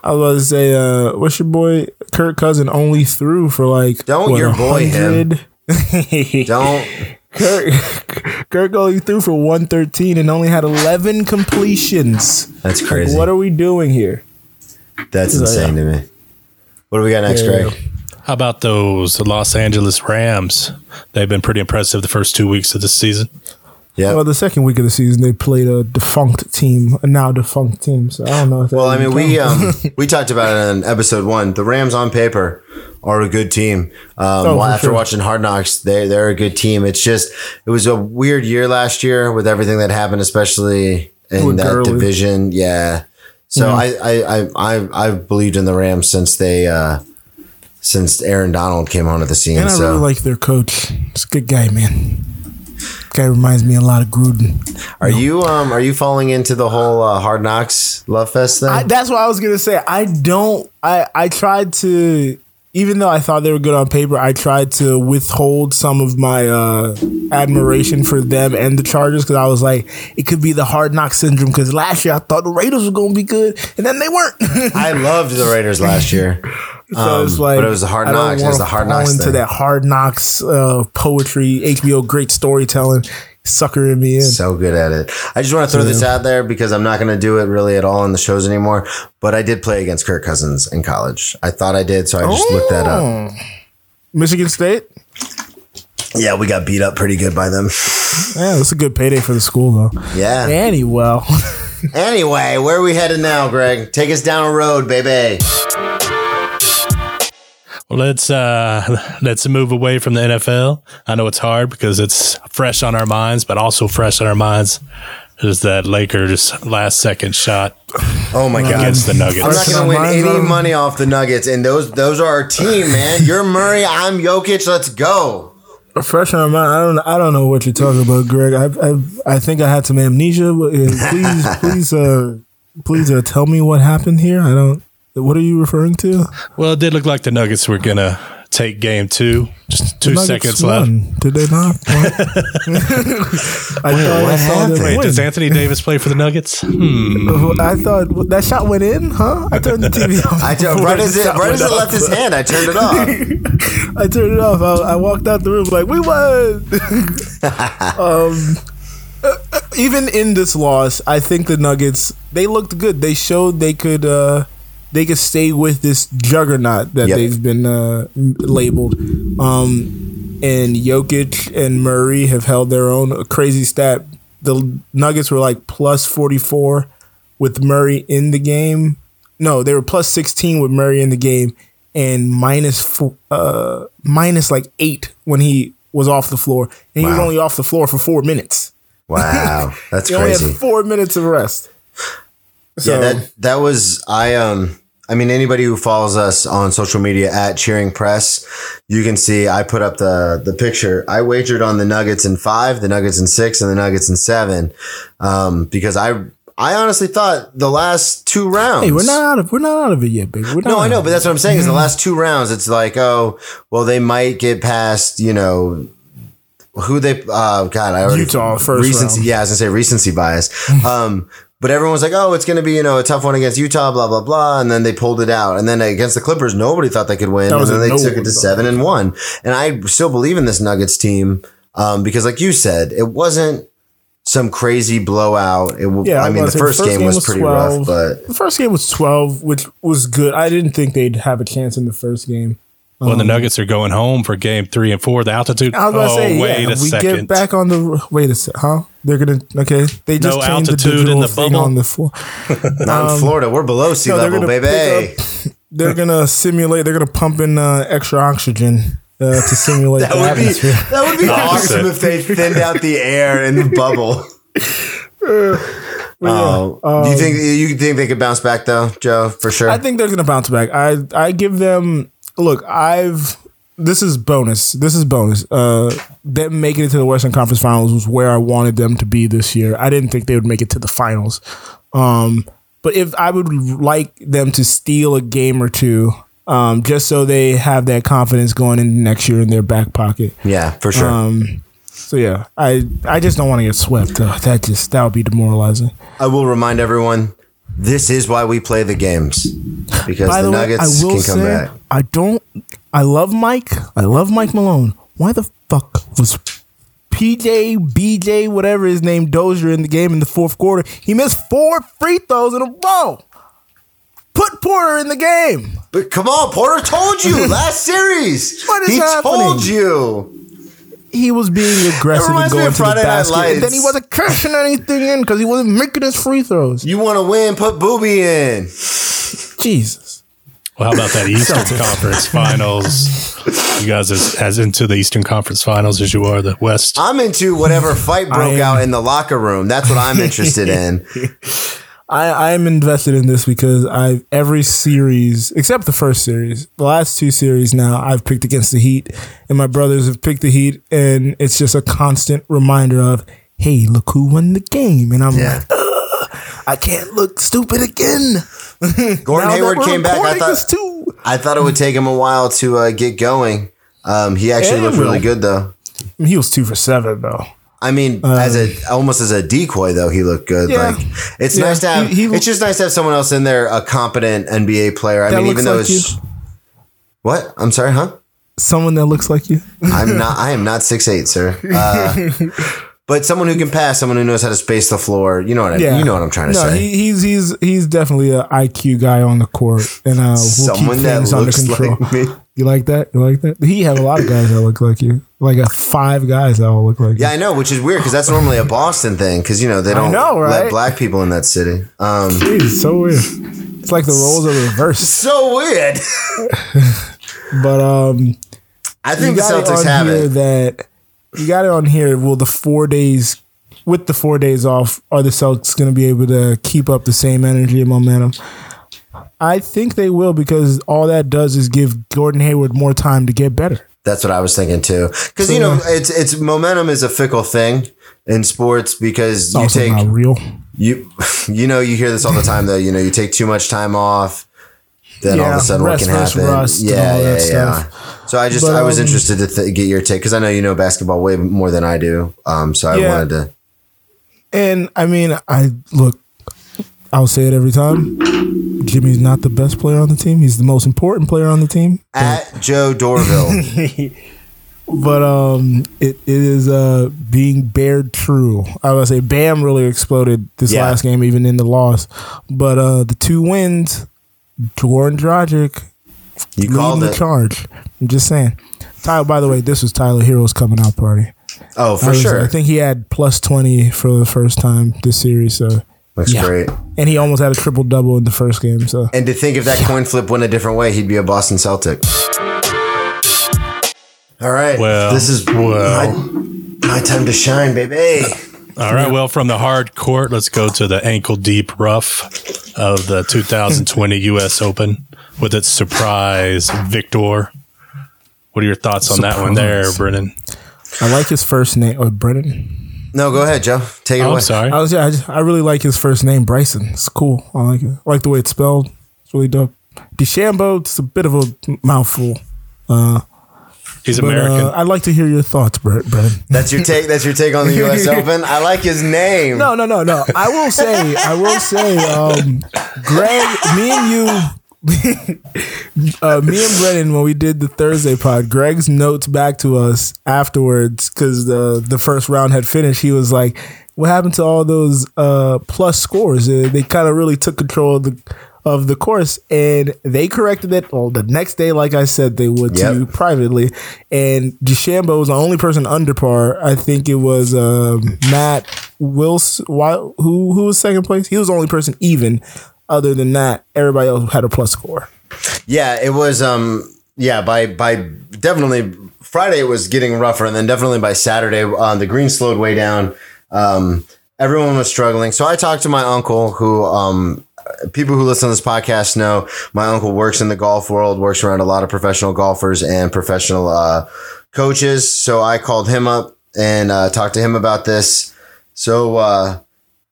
[SPEAKER 2] I was about to say, uh, what's your boy Kirk Cousin only threw for like
[SPEAKER 3] Don't
[SPEAKER 2] what,
[SPEAKER 3] your boy him. [LAUGHS] Don't
[SPEAKER 2] Kirk, Kirk only threw for one thirteen and only had eleven completions.
[SPEAKER 3] that's
[SPEAKER 2] Like,
[SPEAKER 3] crazy.
[SPEAKER 2] what are we doing here?
[SPEAKER 3] that's
[SPEAKER 2] So,
[SPEAKER 3] insane to me. What do we got next,
[SPEAKER 2] Yeah.
[SPEAKER 3] Greg?
[SPEAKER 1] How about those Los Angeles Rams? They've been pretty impressive the first two weeks of the season.
[SPEAKER 3] Yeah.
[SPEAKER 2] Well, the second week of the season, they played a defunct team, a now defunct team. So I don't know.
[SPEAKER 3] Well, I mean, we um, [LAUGHS] we talked about it in episode one. The Rams on paper are a good team. Um,
[SPEAKER 2] Oh,
[SPEAKER 3] well, after
[SPEAKER 2] sure.
[SPEAKER 3] watching Hard Knocks, they they're a good team. It's just it was a weird year last year with everything that happened, especially in
[SPEAKER 2] With
[SPEAKER 3] that
[SPEAKER 2] Gurley.
[SPEAKER 3] division. Yeah. So I, I I I I've believed in the Rams since they uh, since Aaron Donald came onto the scene.
[SPEAKER 2] and I
[SPEAKER 3] so
[SPEAKER 2] really like their coach. He's a good guy, man. Guy reminds me a lot of Gruden.
[SPEAKER 3] are you um are you falling into the whole uh, Hard Knocks love fest thing?
[SPEAKER 2] I, that's what I was gonna say. I don't. I I tried to, even though I thought they were good on paper, I tried to withhold some of my uh, admiration for them and the Chargers because I was like, it could be the hard knock syndrome. Because last year I thought the Raiders were gonna be good, and then they weren't.
[SPEAKER 3] I loved the Raiders last year. [LAUGHS]
[SPEAKER 2] so it's
[SPEAKER 3] Um,
[SPEAKER 2] like,
[SPEAKER 3] but it was the Hard Knocks. It was the Hard Knocks
[SPEAKER 2] into
[SPEAKER 3] thing.
[SPEAKER 2] that hard knocks uh, poetry, HBO great storytelling, suckering me in.
[SPEAKER 3] so good at it. I just want to throw this out there because I'm not going to do it really at all in the shows anymore. But I did play against Kirk Cousins in college. I thought I did, so I just looked that up.
[SPEAKER 2] Oh. Michigan State.
[SPEAKER 3] Yeah, we got beat up pretty good by them.
[SPEAKER 2] Yeah, that's a good payday for the school though.
[SPEAKER 3] Yeah.
[SPEAKER 2] Anyway. [LAUGHS]
[SPEAKER 3] Anyway, where are we headed now, Greg? Take us down a road, baby.
[SPEAKER 1] Well, let's uh, [LAUGHS] let's move away from the NFL. I know it's hard because it's fresh on our minds, but also fresh on our minds is that Lakers last second shot
[SPEAKER 3] Oh my god.
[SPEAKER 1] against the Nuggets.
[SPEAKER 3] I'm not going to win any
[SPEAKER 2] though.
[SPEAKER 3] money off the Nuggets, and those those are our team, man. [LAUGHS] You're Murray, I'm Jokic. Let's go.
[SPEAKER 2] Fresh on my mind. I don't. I don't know what you're talking about, Greg. I. I, I think I had some amnesia. uh, Please, [LAUGHS] please, uh, please uh, tell me what happened here. I don't. What are you referring to?
[SPEAKER 1] Well, it did look like the Nuggets were gonna take game two. Just two
[SPEAKER 2] Nuggets
[SPEAKER 1] seconds left.
[SPEAKER 2] won. Did they not? [LAUGHS] [LAUGHS] I thought I saw them
[SPEAKER 1] Wait,
[SPEAKER 2] win.
[SPEAKER 1] does Anthony Davis play for the Nuggets? Hmm.
[SPEAKER 2] I thought that shot went in, huh? I turned the TV [LAUGHS] off.
[SPEAKER 3] I
[SPEAKER 2] before
[SPEAKER 3] right as it right as it left his hand, I turned it off.
[SPEAKER 2] I turned it off. I, I walked out the room like we won. um, even in this loss, I think the Nuggets they looked good. They showed they could uh, they could stay with this juggernaut that
[SPEAKER 3] Yep.
[SPEAKER 2] they've been uh, labeled. Um, and Jokic and Murray have held their own. A crazy stat: the Nuggets were like plus forty four with Murray in the game. No, they were plus sixteen with Murray in the game, and minus uh minus like eight when he was off the floor, and he was only off the floor for four minutes.
[SPEAKER 3] Wow, [LAUGHS] that's
[SPEAKER 2] He only
[SPEAKER 3] crazy.
[SPEAKER 2] had four minutes of rest. So,
[SPEAKER 3] yeah, that that was I um I mean anybody who follows us on social media at Cheering Press, you can see I put up the the picture. I wagered on the Nuggets in five, the Nuggets in six, and the Nuggets in seven, um, because I I honestly thought the last two rounds.
[SPEAKER 2] hey, we're not out of we're not out of it yet, not
[SPEAKER 3] No, I know, but that's what I'm saying. Is the last two rounds, it's like, oh, well, they might get past, you know, who they. Uh, God, I already
[SPEAKER 2] Utah, first
[SPEAKER 3] recency.
[SPEAKER 2] round.
[SPEAKER 3] Yeah, I was gonna say recency bias. [LAUGHS] um, but everyone was like, oh, it's gonna be you know a tough one against Utah, blah blah blah, and then they pulled it out. And then against the Clippers, nobody thought they could win, and then they
[SPEAKER 2] no
[SPEAKER 3] took it to seven and one. And I still believe in this Nuggets team um, because, like you said, it wasn't. Some crazy blowout. It,
[SPEAKER 2] Yeah,
[SPEAKER 3] I mean, the first,
[SPEAKER 2] gonna say,
[SPEAKER 3] game, was, pretty rough, but
[SPEAKER 2] the first game was twelve, which was good. I didn't think they'd have a chance in the first game.
[SPEAKER 1] When the Nuggets are going home for game three and four, the altitude.
[SPEAKER 2] I was about
[SPEAKER 1] oh,
[SPEAKER 2] to say,
[SPEAKER 1] wait
[SPEAKER 2] yeah,
[SPEAKER 1] a
[SPEAKER 2] we
[SPEAKER 1] second.
[SPEAKER 2] get back on the wait a sec, huh? They're gonna okay. They just
[SPEAKER 1] No
[SPEAKER 2] changed the
[SPEAKER 1] altitude in the
[SPEAKER 2] thing
[SPEAKER 1] bubble?
[SPEAKER 2] on the floor. [LAUGHS]
[SPEAKER 3] not in Florida. We're below sea
[SPEAKER 2] Um, No,
[SPEAKER 3] level,
[SPEAKER 2] gonna
[SPEAKER 3] baby.
[SPEAKER 2] up- They're gonna simulate. They're gonna pump in uh, extra oxygen uh, to simulate [LAUGHS]
[SPEAKER 3] That
[SPEAKER 2] the
[SPEAKER 3] would be
[SPEAKER 2] atmosphere. [LAUGHS]
[SPEAKER 3] that would be awesome if they thinned out the air in the bubble. Oh, do you think you think they could bounce back though, Joe? For sure.
[SPEAKER 2] I think they're gonna bounce back. I I give them look. I've this is bonus. This is bonus. Uh, them making it to the Western Conference Finals was where I wanted them to be this year. I didn't think they would make it to the finals. Um, but if I would like them to steal a game or two, um, just so they have that confidence going into next year in their back pocket.
[SPEAKER 3] yeah, for sure.
[SPEAKER 2] Um, so yeah, I I just don't want to get swept. Uh, that just that would be demoralizing.
[SPEAKER 3] I will remind everyone this is why we play the games because
[SPEAKER 2] By
[SPEAKER 3] the,
[SPEAKER 2] the, way,
[SPEAKER 3] Nuggets
[SPEAKER 2] I will
[SPEAKER 3] can come
[SPEAKER 2] say
[SPEAKER 3] back.
[SPEAKER 2] I don't. I love Mike. I love Mike Malone. Why the fuck was PJ, BJ, whatever his name, Dozier in the game in the fourth quarter? He missed four free throws in a row. Put Porter in the game.
[SPEAKER 3] But come on, Porter told you [LAUGHS] last series.
[SPEAKER 2] What is
[SPEAKER 3] he
[SPEAKER 2] happening?
[SPEAKER 3] told you.
[SPEAKER 2] He was being aggressive and going to the basket, and then he wasn't cashing anything in because he wasn't making his free throws.
[SPEAKER 3] You want to win? Put Booby in.
[SPEAKER 2] Jesus.
[SPEAKER 1] Well, how about that [LAUGHS] Eastern Conference Finals? You guys as, as into the Eastern Conference Finals as you are the West.
[SPEAKER 3] I'm into whatever fight [LAUGHS] broke out in the locker room. That's what I'm interested in. [LAUGHS]
[SPEAKER 2] I, I am invested in this because I every series except the first series, the last two series now I've picked against the Heat, and my brothers have picked the Heat, and it's just a constant reminder of, hey, look who won the game, and I'm
[SPEAKER 3] Yeah.
[SPEAKER 2] like, I can't look stupid again. [LAUGHS]
[SPEAKER 3] Gordon Hayward came back. I thought. I thought it would take him a while to uh, get going. Um, he actually
[SPEAKER 2] Yeah,
[SPEAKER 3] looked really good though.
[SPEAKER 2] I mean, he was two for seven though.
[SPEAKER 3] I mean, as a almost as a decoy though, he looked good.
[SPEAKER 2] Um, Yeah.
[SPEAKER 3] Like it's
[SPEAKER 2] Yeah,
[SPEAKER 3] nice to have.
[SPEAKER 2] he- he-
[SPEAKER 3] it's just nice to have someone else in there, a competent NBA player. I mean, even though
[SPEAKER 2] like
[SPEAKER 3] it's
[SPEAKER 2] you.
[SPEAKER 3] what I'm sorry, huh?
[SPEAKER 2] Someone that looks like you.
[SPEAKER 3] I'm not. I am not six eight, sir. [LAUGHS] Uh, but someone who can pass, someone who knows how to space the floor. You know what I
[SPEAKER 2] Yeah,
[SPEAKER 3] You know what I'm trying to
[SPEAKER 2] no,
[SPEAKER 3] say.
[SPEAKER 2] He, he's he's he's definitely an IQ guy on the court, and uh, we'll
[SPEAKER 3] Someone
[SPEAKER 2] keep
[SPEAKER 3] that
[SPEAKER 2] things under
[SPEAKER 3] looks
[SPEAKER 2] control.
[SPEAKER 3] like me.
[SPEAKER 2] You like that? You like that? He have a lot of guys that look like you, like a five guys that all look like you.
[SPEAKER 3] Yeah,
[SPEAKER 2] you.
[SPEAKER 3] I know, which is weird because that's normally a Boston thing. Because you know they don't
[SPEAKER 2] know,
[SPEAKER 3] let black people in that city. Um,
[SPEAKER 2] Jeez, so weird. It's like the roles are reversed. [LAUGHS]
[SPEAKER 3] so weird. [LAUGHS]
[SPEAKER 2] But um,
[SPEAKER 3] I think the Celtics have it.
[SPEAKER 2] that you got it on here. Will the four days with the four days off are the Celtics going to be able to keep up the same energy and momentum? I think they will because all that does is give Gordon Hayward more time to get better.
[SPEAKER 3] That's what I was thinking too. Because you know, it's it's momentum is a fickle thing in sports because you take
[SPEAKER 2] real.
[SPEAKER 3] you [LAUGHS] you know you hear this all the time though. You know, you take too much time off, then all of a sudden
[SPEAKER 2] rest
[SPEAKER 3] what can
[SPEAKER 2] versus
[SPEAKER 3] happen?
[SPEAKER 2] rust
[SPEAKER 3] yeah, yeah, yeah.
[SPEAKER 2] stuff.
[SPEAKER 3] So I just
[SPEAKER 2] But,
[SPEAKER 3] I was
[SPEAKER 2] um,
[SPEAKER 3] interested to th- get your take because I know you know basketball way more than I do. Um, so I
[SPEAKER 2] Yeah.
[SPEAKER 3] wanted to.
[SPEAKER 2] And I mean, I look. I'll say it every time. Jimmy's not the best player on the team. He's the most important player on the team.
[SPEAKER 3] At Joe Dorville, [LAUGHS]
[SPEAKER 2] But um, it, it is uh being bared true. I would say Bam really exploded this
[SPEAKER 3] Yeah.
[SPEAKER 2] last game, even in the loss. But uh, the two wins, Goran Dragic
[SPEAKER 3] you called
[SPEAKER 2] the
[SPEAKER 3] it.
[SPEAKER 2] charge. I'm just saying. Tyler, by the way, this was Tyler Herro's coming out party.
[SPEAKER 3] Oh,
[SPEAKER 2] I
[SPEAKER 3] for
[SPEAKER 2] was-
[SPEAKER 3] sure.
[SPEAKER 2] I think he had plus twenty for the first time this series. So
[SPEAKER 3] Looks
[SPEAKER 2] yeah.
[SPEAKER 3] great.
[SPEAKER 2] and he almost had a triple double in the first game. So
[SPEAKER 3] And to think if that coin flip went a different way, he'd be a Boston Celtic. All right.
[SPEAKER 1] Well,
[SPEAKER 3] this is
[SPEAKER 1] well.
[SPEAKER 3] my, my time to shine, baby.
[SPEAKER 1] All right. Well, from the hard court, let's go to the ankle deep rough of the 2020 U.S. [LAUGHS] Open with its surprise victor. What are your thoughts on that one there, Brennan?
[SPEAKER 2] I like his first name, or Brennan.
[SPEAKER 3] No, go ahead, Joe. Take it
[SPEAKER 1] Oh,
[SPEAKER 3] away.
[SPEAKER 1] I'm sorry.
[SPEAKER 2] I was yeah, I, just, I really like his first name, Bryson. It's cool. I like it. I like the way it's spelled. It's really dope. DeChambeau, it's a bit of a mouthful. Uh,
[SPEAKER 1] He's
[SPEAKER 2] but
[SPEAKER 1] American.
[SPEAKER 2] uh, I'd like to hear your thoughts, Brett. Brennan.
[SPEAKER 3] That's your take. That's your take on the U.S. [LAUGHS] Open. I like his name.
[SPEAKER 2] No, no, no, no. I will say, I will say, um, Greg, me and you, [LAUGHS] uh, me and Brennan, when we did the Thursday pod, Greg's notes back to us afterwards because the the first round had finished. He was like, "What happened to all those uh, plus scores? Uh, they kind of really took control of the." Of the course, and they corrected it. Well, the next day, like I said, they would to
[SPEAKER 3] Yep.
[SPEAKER 2] you privately. And DeChambeau was the only person under par. I think it was um, Matt Wilson. Why, who who was second place? He was the only person even. Other than that, everybody else had a plus score.
[SPEAKER 3] Yeah, it was. Um, yeah, by by definitely Friday it was getting rougher, and then definitely by Saturday uh, the green slowed way down. Um, everyone was struggling. So I talked to my uncle, who um, people who listen to this podcast know my uncle works in the golf world, works around a lot of professional golfers and professional uh, coaches. So I called him up and uh, talked to him about this. So uh,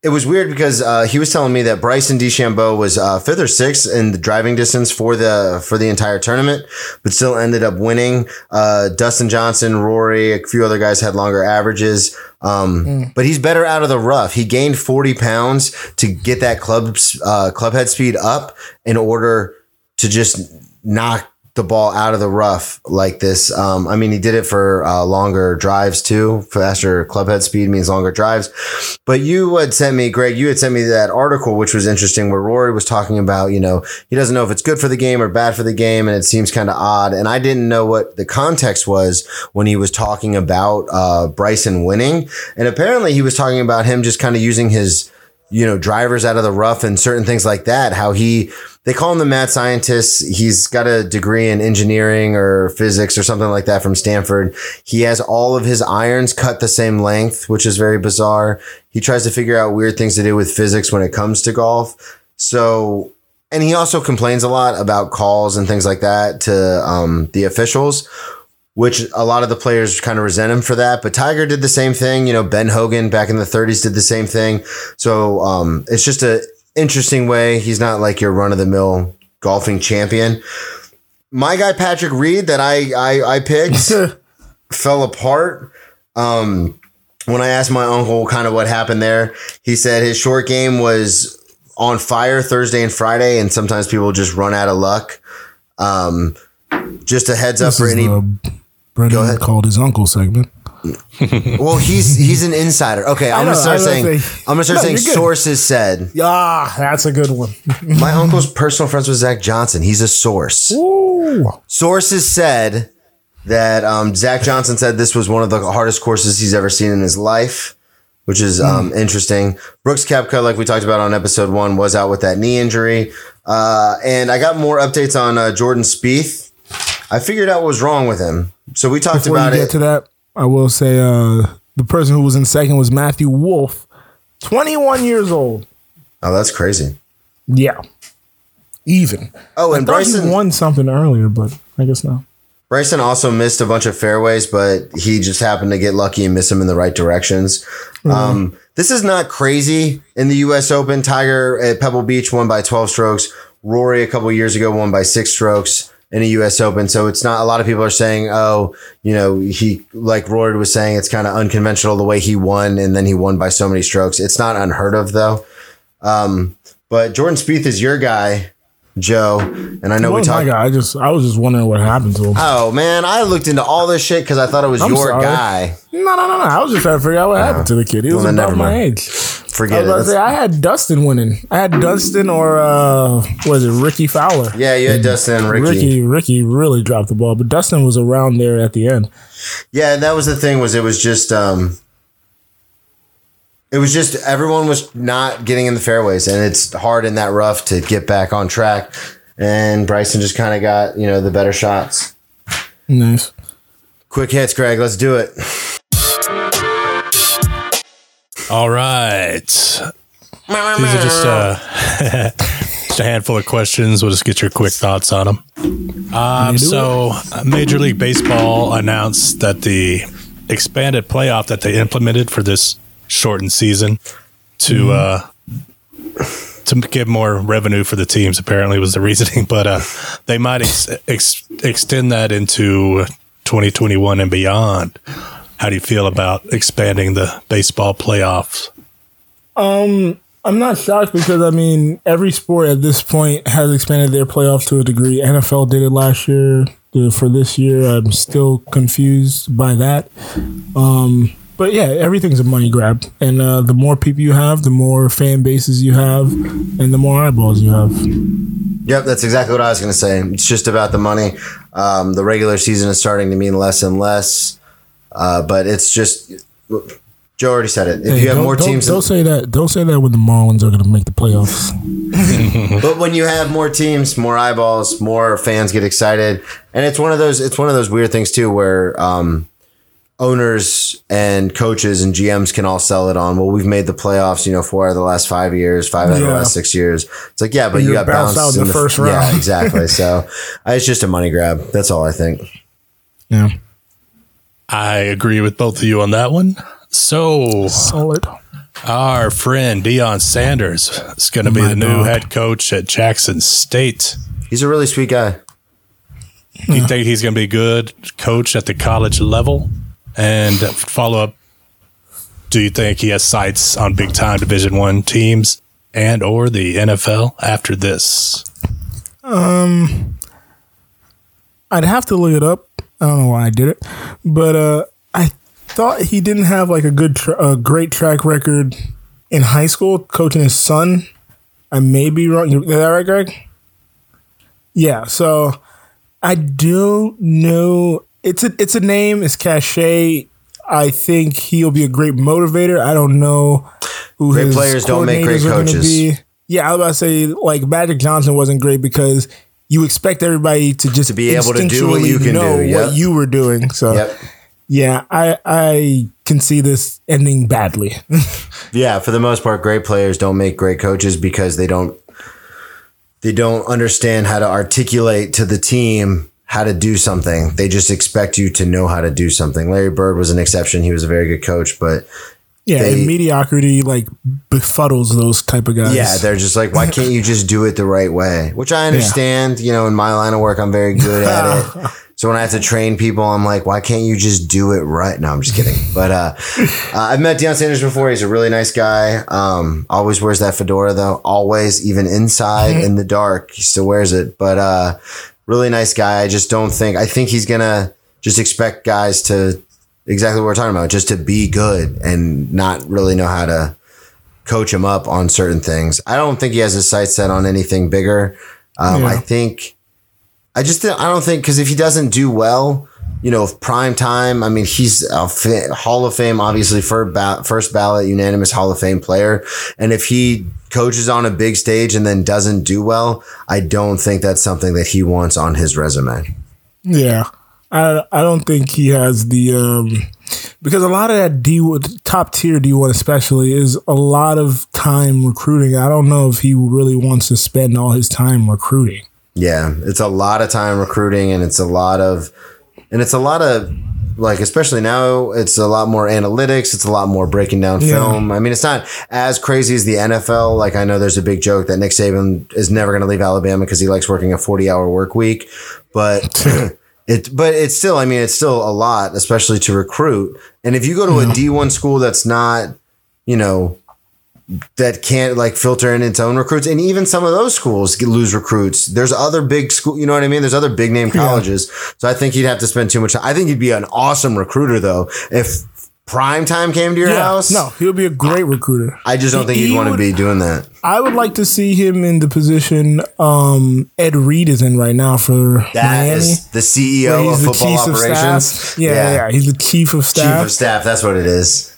[SPEAKER 3] it was weird because uh, he was telling me that Bryson DeChambeau was uh, fifth or sixth in the driving distance for the for the entire tournament, but still ended up winning. Uh, Dustin Johnson, Rory, a few other guys had longer averages, um, mm. but he's better out of the rough. He gained forty pounds to get that club uh, club head speed up in order to just knock the ball out of the rough like this. Um, I mean, he did it for uh, longer drives too. Faster clubhead speed means longer drives. But you had sent me, Greg, you had sent me that article, which was interesting, where Rory was talking about, you know, he doesn't know if it's good for the game or bad for the game, and it seems kind of odd. And I didn't know what the context was when he was talking about uh, Bryson winning. And apparently, he was talking about him just kind of using his you know, drivers out of the rough and certain things like that. How he, they call him the mad scientist. He's got a degree in engineering or physics or something like that from Stanford. He has all of his irons cut the same length, which is very bizarre. He tries to figure out weird things to do with physics when it comes to golf. So, and he also complains a lot about calls and things like that to um, the officials which a lot of the players kind of resent him for that. But Tiger did the same thing. You know, Ben Hogan back in the 30s did the same thing. So um, it's just a interesting way. He's not like your run of the mill golfing champion. My guy Patrick Reed that I I, I picked [LAUGHS] fell apart. Um, when I asked my uncle kind of what happened there, he said his short game was on fire Thursday and Friday, and sometimes people just run out of luck. Um, just a heads up this for any. The-
[SPEAKER 2] Brendan called his uncle segment. [LAUGHS]
[SPEAKER 3] well, he's he's an insider. Okay, I'm gonna start saying say, I'm gonna start no, saying sources said.
[SPEAKER 2] Yeah, that's a good one. [LAUGHS]
[SPEAKER 3] My uncle's personal friends with Zach Johnson. He's a source. Ooh. Sources said that um, Zach Johnson said this was one of the hardest courses he's ever seen in his life, which is um, mm. interesting. Brooks Koepka, like we talked about on episode one, was out with that knee injury, uh, and I got more updates on uh, Jordan Spieth. I figured out what was wrong with him. So we talked
[SPEAKER 2] Before
[SPEAKER 3] about
[SPEAKER 2] you
[SPEAKER 3] it.
[SPEAKER 2] Get to that. I will say uh, the person who was in second was Matthew Wolff, 21 years old.
[SPEAKER 3] Oh, that's crazy.
[SPEAKER 2] Yeah, even.
[SPEAKER 3] Oh, and Bryson
[SPEAKER 2] won something earlier, but I guess not.
[SPEAKER 3] Bryson also missed a bunch of fairways, but he just happened to get lucky and miss them in the right directions. Mm-hmm. Um, this is not crazy in the U.S. Open. Tiger at Pebble Beach won by 12 strokes. Rory a couple years ago won by six strokes in a U.S. Open. So it's not a lot of people are saying, oh, you know, he like Rory was saying, it's kind of unconventional the way he won, and then he won by so many strokes. It's not unheard of though. Um, but Jordan Spieth is your guy. Joe, and I know we talked.
[SPEAKER 2] I just I was just wondering what happened to him.
[SPEAKER 3] Oh man, I looked into all this shit because I thought it was I'm your sorry. guy.
[SPEAKER 2] No, no, no, no. I was just trying to figure out what happened to the kid. He was well, about my age.
[SPEAKER 3] Forget
[SPEAKER 2] I it. Say, I had Dustin winning. I had Dustin or uh, was it Rickie Fowler?
[SPEAKER 3] Yeah, you had Dustin and Rickie.
[SPEAKER 2] Rickie, Rickie really dropped the ball, but Dustin was around there at the end.
[SPEAKER 3] Yeah, that was the thing. Was it was just um, it was just everyone was not getting in the fairways, and it's hard in that rough to get back on track. And Bryson just kind of got you know the better shots.
[SPEAKER 2] Nice.
[SPEAKER 3] Quick hits, Greg. Let's do it.
[SPEAKER 1] All right. These are just uh, [LAUGHS] just a handful of questions. We'll just get your quick thoughts on them. Um, so, Major League Baseball announced that the expanded playoff that they implemented for this shortened season to mm-hmm. uh, to give more revenue for the teams. Apparently, was the reasoning, [LAUGHS] but uh, they might ex- ex- extend that into 2021 and beyond. How do you feel about expanding the baseball playoffs?
[SPEAKER 2] Um, I'm not shocked because I mean every sport at this point has expanded their playoffs to a degree. NFL did it last year. For this year, I'm still confused by that. Um, but yeah, everything's a money grab, and uh, the more people you have, the more fan bases you have, and the more eyeballs you have.
[SPEAKER 3] Yep, that's exactly what I was going to say. It's just about the money. Um, the regular season is starting to mean less and less, uh, but it's just. Joe already said it. If hey, you have more teams,
[SPEAKER 2] don't, don't say that. Don't say that when the Marlins are going to make the playoffs. [LAUGHS]
[SPEAKER 3] but when you have more teams, more eyeballs, more fans get excited, and it's one of those. It's one of those weird things too, where um, owners and coaches and GMs can all sell it on. Well, we've made the playoffs, you know, four out of the last five years, five out of the last six years. It's like, yeah, but you
[SPEAKER 2] you're
[SPEAKER 3] got
[SPEAKER 2] bounced
[SPEAKER 3] bounced
[SPEAKER 2] out in the first round.
[SPEAKER 3] Yeah, exactly. [LAUGHS] so uh, it's just a money grab. That's all I think.
[SPEAKER 2] Yeah.
[SPEAKER 1] I agree with both of you on that one. So,
[SPEAKER 2] Solid.
[SPEAKER 1] our friend Deion Sanders is going to be the new
[SPEAKER 2] dog.
[SPEAKER 1] head coach at Jackson State.
[SPEAKER 3] He's a really sweet guy.
[SPEAKER 1] Do you think he's going to be a good coach at the college level? And follow up, do you think he has sights on big time Division One teams and or the NFL after this?
[SPEAKER 2] Um, I'd have to look it up. I don't know why I did it, but uh, I thought he didn't have like a good, tra- a great track record in high school coaching his son. I may be wrong. Is that right, Greg? Yeah. So I don't know. It's a it's a name. It's cachet. I think he'll be a great motivator. I don't know who
[SPEAKER 3] Great
[SPEAKER 2] his
[SPEAKER 3] players don't make great
[SPEAKER 2] coordinators are gonna
[SPEAKER 3] coaches.
[SPEAKER 2] Be. Yeah, I was about to say like Magic Johnson wasn't great because you expect everybody to just
[SPEAKER 3] To be able to do what you can do, yep.
[SPEAKER 2] what you were doing. So
[SPEAKER 3] Yep.
[SPEAKER 2] yeah, I I can see this ending badly. [LAUGHS]
[SPEAKER 3] Yeah, for the most part, great players don't make great coaches because they don't they don't understand how to articulate to the team how to do something. They just expect you to know how to do something. Larry Bird was an exception. He was a very good coach, but
[SPEAKER 2] yeah,
[SPEAKER 3] They-
[SPEAKER 2] mediocrity like befuddles those type of guys.
[SPEAKER 3] yeah, they're just like, why [LAUGHS] can't you just do it the right way? Which I understand. You know, in my line of work, I'm very good at it. [LAUGHS] So when I have to train people, I'm like, why can't you just do it right? No, I'm just kidding. [LAUGHS] But uh, uh, I've met Deion Sanders before. He's a really nice guy. Um, always wears that fedora though. Always, even inside in the dark, he still wears it. But uh, really nice guy. I just don't think. I think he's gonna just expect guys to exactly what we're talking about, just to be good and not really know how to coach him up on certain things. I don't think he has his sights set on anything bigger. Um,
[SPEAKER 2] Yeah.
[SPEAKER 3] I think, I just, I don't think, because if he doesn't do well, you know, prime time, I mean, he's a fa- Hall of Fame, obviously, first, ba- first ballot, unanimous Hall of Fame player. And if he coaches on a big stage and then doesn't do well, I don't think that's something that he wants on his resume.
[SPEAKER 2] Yeah. I I don't think he has the um because a lot of that D top tier D one especially is a lot of time recruiting. I don't know if he really wants to spend all his time recruiting.
[SPEAKER 3] Yeah, it's a lot of time recruiting, and it's a lot of, and it's a lot of, like especially now, it's a lot more analytics. It's a lot more breaking down
[SPEAKER 2] Yeah.
[SPEAKER 3] film. I mean, it's not as crazy as the NFL. Like I know there's a big joke that Nick Saban is never going to leave Alabama because he likes working a 40 hour work week, but. [LAUGHS] It, but it's still, I mean, it's still a lot, especially to recruit. And if you go to a D1 school that's not, you know, that can't like filter in its own recruits. And even some of those schools lose recruits. There's other big school, you know what I mean? There's other big name colleges. So I think he'd have to spend too much time. I think he'd be an awesome recruiter though. If prime time came to your house,
[SPEAKER 2] No, he'll be a great recruiter.
[SPEAKER 3] I just don't think
[SPEAKER 2] He
[SPEAKER 3] he'd want to be doing that.
[SPEAKER 2] I would like to see him in the position um, Ed Reed is in right now for
[SPEAKER 3] That
[SPEAKER 2] Miami.
[SPEAKER 3] is the CEO of football
[SPEAKER 2] of
[SPEAKER 3] operations.
[SPEAKER 2] staff. Yeah, yeah, yeah, he's the chief of staff.
[SPEAKER 3] Chief of staff. That's what it is.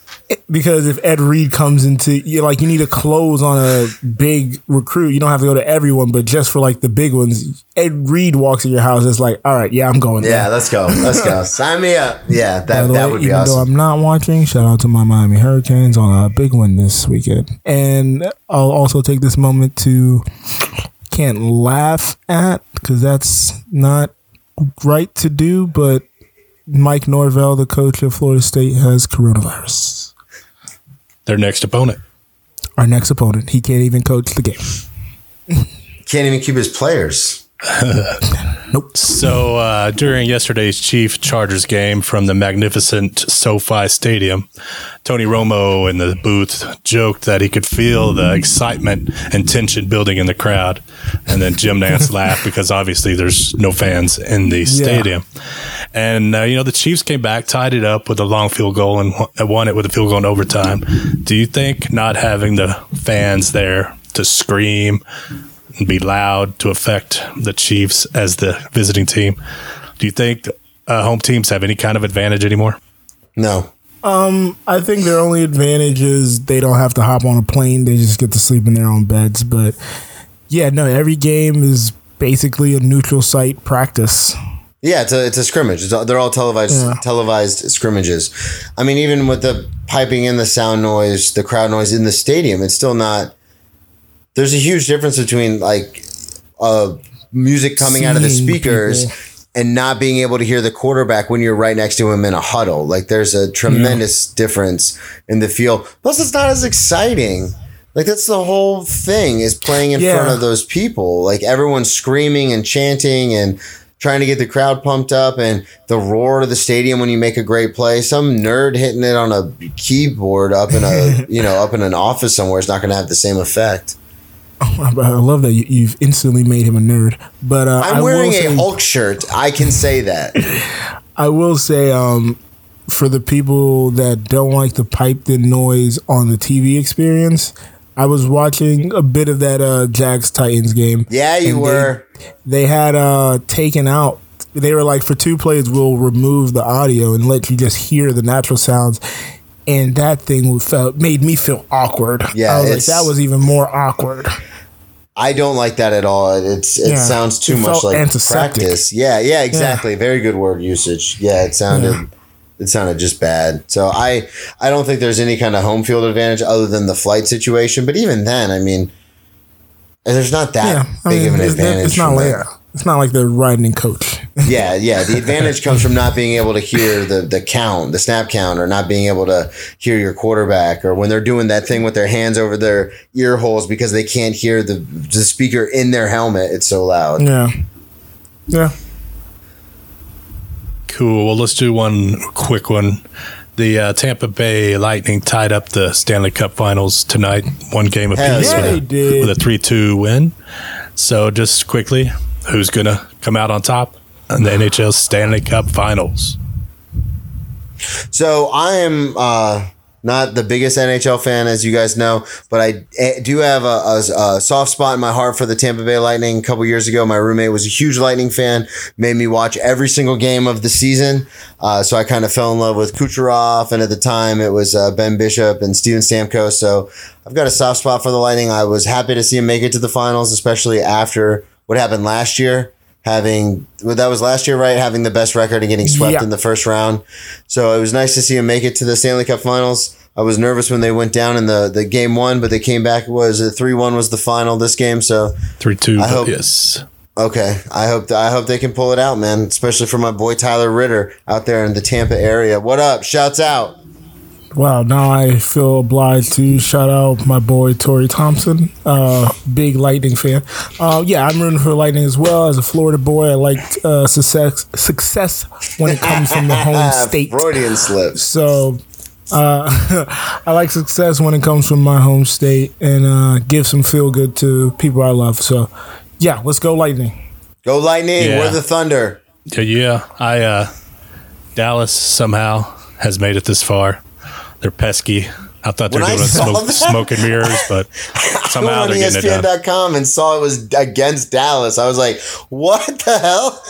[SPEAKER 2] Because if Ed Reed comes into you like you need to close on a big recruit, you don't have to go to everyone, but just for like the big ones, Ed Reed walks in your house. It's like, all right, yeah, I'm going.
[SPEAKER 3] Yeah,
[SPEAKER 2] there.
[SPEAKER 3] let's go. Let's go. [LAUGHS] Sign me up. Yeah, that, that
[SPEAKER 2] way,
[SPEAKER 3] would be
[SPEAKER 2] even though. I'm not watching, shout out to my Miami Hurricanes on a big one this weekend. And I'll also take this moment to can't laugh at because that's not right to do, but Mike Norvell, the coach of Florida State, has coronavirus.
[SPEAKER 1] Their next opponent.
[SPEAKER 2] Our next opponent, he can't even coach the game.
[SPEAKER 3] Can't even keep his players. [LAUGHS]
[SPEAKER 1] So uh, during yesterday's Chief Chargers game from the magnificent SoFi Stadium, Tony Romo in the booth joked that he could feel the excitement and tension building in the crowd, and then Jim Nantz [LAUGHS] laughed because obviously there's no fans in the stadium. And uh, you know the Chiefs came back, tied it up with a long field goal, and won- won it with a field goal in overtime. Do you think not having the fans there to scream and be loud to affect the Chiefs as the visiting team. Do you think uh, home teams have any kind of advantage anymore?
[SPEAKER 3] No.
[SPEAKER 2] I think their only advantage is they don't have to hop on a plane; they just get to sleep in their own beds. But yeah, no, every game is basically a neutral site practice.
[SPEAKER 3] Yeah, it's a it's a scrimmage. It's all, they're all televised
[SPEAKER 2] Yeah.
[SPEAKER 3] televised scrimmages. I mean, even with the piping in the sound noise, the crowd noise in the stadium, it's still not. There's a huge difference between like uh, music coming out of the speakers
[SPEAKER 2] people.
[SPEAKER 3] and not being able to hear the quarterback when you're right next to him in a huddle. Like there's a tremendous difference in the feel. Plus, it's not as exciting. Like that's the whole thing is playing in
[SPEAKER 2] Yeah.
[SPEAKER 3] front of those people. Like everyone's screaming and chanting and trying to get the crowd pumped up and the roar of the stadium when you make a great play. Some nerd hitting it on a keyboard up in a [LAUGHS] you know up in an office somewhere is not going to have the same effect.
[SPEAKER 2] I love that you, you've instantly made him a nerd. But uh,
[SPEAKER 3] I'm
[SPEAKER 2] I
[SPEAKER 3] wearing a
[SPEAKER 2] say,
[SPEAKER 3] Hulk shirt. I can say that. [LAUGHS]
[SPEAKER 2] I will say, um, for the people that don't like the piped in noise on the TV experience, I was watching a bit of that uh, Jags Titans game.
[SPEAKER 3] Yeah, you
[SPEAKER 2] And they-
[SPEAKER 3] were.
[SPEAKER 2] They had uh, taken out. They were like, for two plays, we'll remove the audio and let you just hear the natural sounds. And that thing felt made me feel awkward.
[SPEAKER 3] Yeah,
[SPEAKER 2] I was like, that was even more awkward.
[SPEAKER 3] I don't like that at all. It's it
[SPEAKER 2] Yeah,
[SPEAKER 3] sounds too
[SPEAKER 2] it
[SPEAKER 3] much like practice. Yeah, yeah, exactly. Very good word usage. Yeah, it sounded it sounded just bad. So I I don't think there's any kind of home field advantage other than the flight situation. But even then, I mean, there's not that
[SPEAKER 2] Yeah,
[SPEAKER 3] big
[SPEAKER 2] mean,
[SPEAKER 3] of an
[SPEAKER 2] it's,
[SPEAKER 3] advantage.
[SPEAKER 2] it's not like
[SPEAKER 3] that.
[SPEAKER 2] it's not like they're riding in coach.
[SPEAKER 3] Yeah, yeah. The advantage comes from not being able to hear the the count, the snap count, or not being able to hear your quarterback, or when they're doing that thing with their hands over their ear holes because they can't hear the the speaker in their helmet. It's so loud.
[SPEAKER 2] Yeah, yeah.
[SPEAKER 1] Cool. Well, let's do one quick one. The uh, Tampa Bay Lightning tied up the Stanley Cup Finals tonight, one game
[SPEAKER 3] Hell
[SPEAKER 1] apiece
[SPEAKER 3] yeah,
[SPEAKER 1] with, a, with a three-two win. So, just quickly, who's gonna come out on top in the NHL Stanley Cup Finals?
[SPEAKER 3] So I am uh, not the biggest NHL fan, as you guys know, but I eh, do have a, a, a soft spot in my heart for the Tampa Bay Lightning. A couple years ago, my roommate was a huge Lightning fan, made me watch every single game of the season. Uh, so I kind of fell in love with Kucherov, and at the time it was uh, Ben Bishop and Steven Stamkos. So I've got a soft spot for the Lightning. I was happy to see him make it to the finals, especially after what happened last year. Having well, that was last year, right? Having the best record and getting swept
[SPEAKER 2] Yeah.
[SPEAKER 3] in the first round. So it was nice to see him make it to the Stanley Cup Finals. I was nervous when they went down in the, the game one, but they came back. Was it three one was the final this game? So
[SPEAKER 1] Three-two.
[SPEAKER 3] I hope-
[SPEAKER 1] yes.
[SPEAKER 3] okay, I hope I hope they can pull it out, man. Especially for my boy Tyler Ritter out there in the Tampa area. What up? Shouts out.
[SPEAKER 2] Wow, now I feel obliged to shout out my boy Tori Thompson, uh, big Lightning fan. Uh, yeah, I'm rooting for Lightning as well. As a Florida boy, I like uh, success success when it comes from the home [LAUGHS] state.
[SPEAKER 3] Freudian slips.
[SPEAKER 2] So uh, [LAUGHS] I like success when it comes from my home state and uh, give some feel good to people I love. So yeah, let's go Lightning.
[SPEAKER 3] Go Lightning.
[SPEAKER 1] Yeah.
[SPEAKER 3] We're the Thunder.
[SPEAKER 1] Yeah, yeah. I uh, Dallas somehow has made it this far. They're pesky. I thought they were
[SPEAKER 3] When I
[SPEAKER 1] doing
[SPEAKER 3] saw
[SPEAKER 1] smoke,
[SPEAKER 3] that-
[SPEAKER 1] smoke and mirrors, but [LAUGHS]
[SPEAKER 3] I
[SPEAKER 1] somehow
[SPEAKER 3] went on
[SPEAKER 1] they're getting it done.
[SPEAKER 3] ESPN.com and saw it was against Dallas. I was like, what the hell?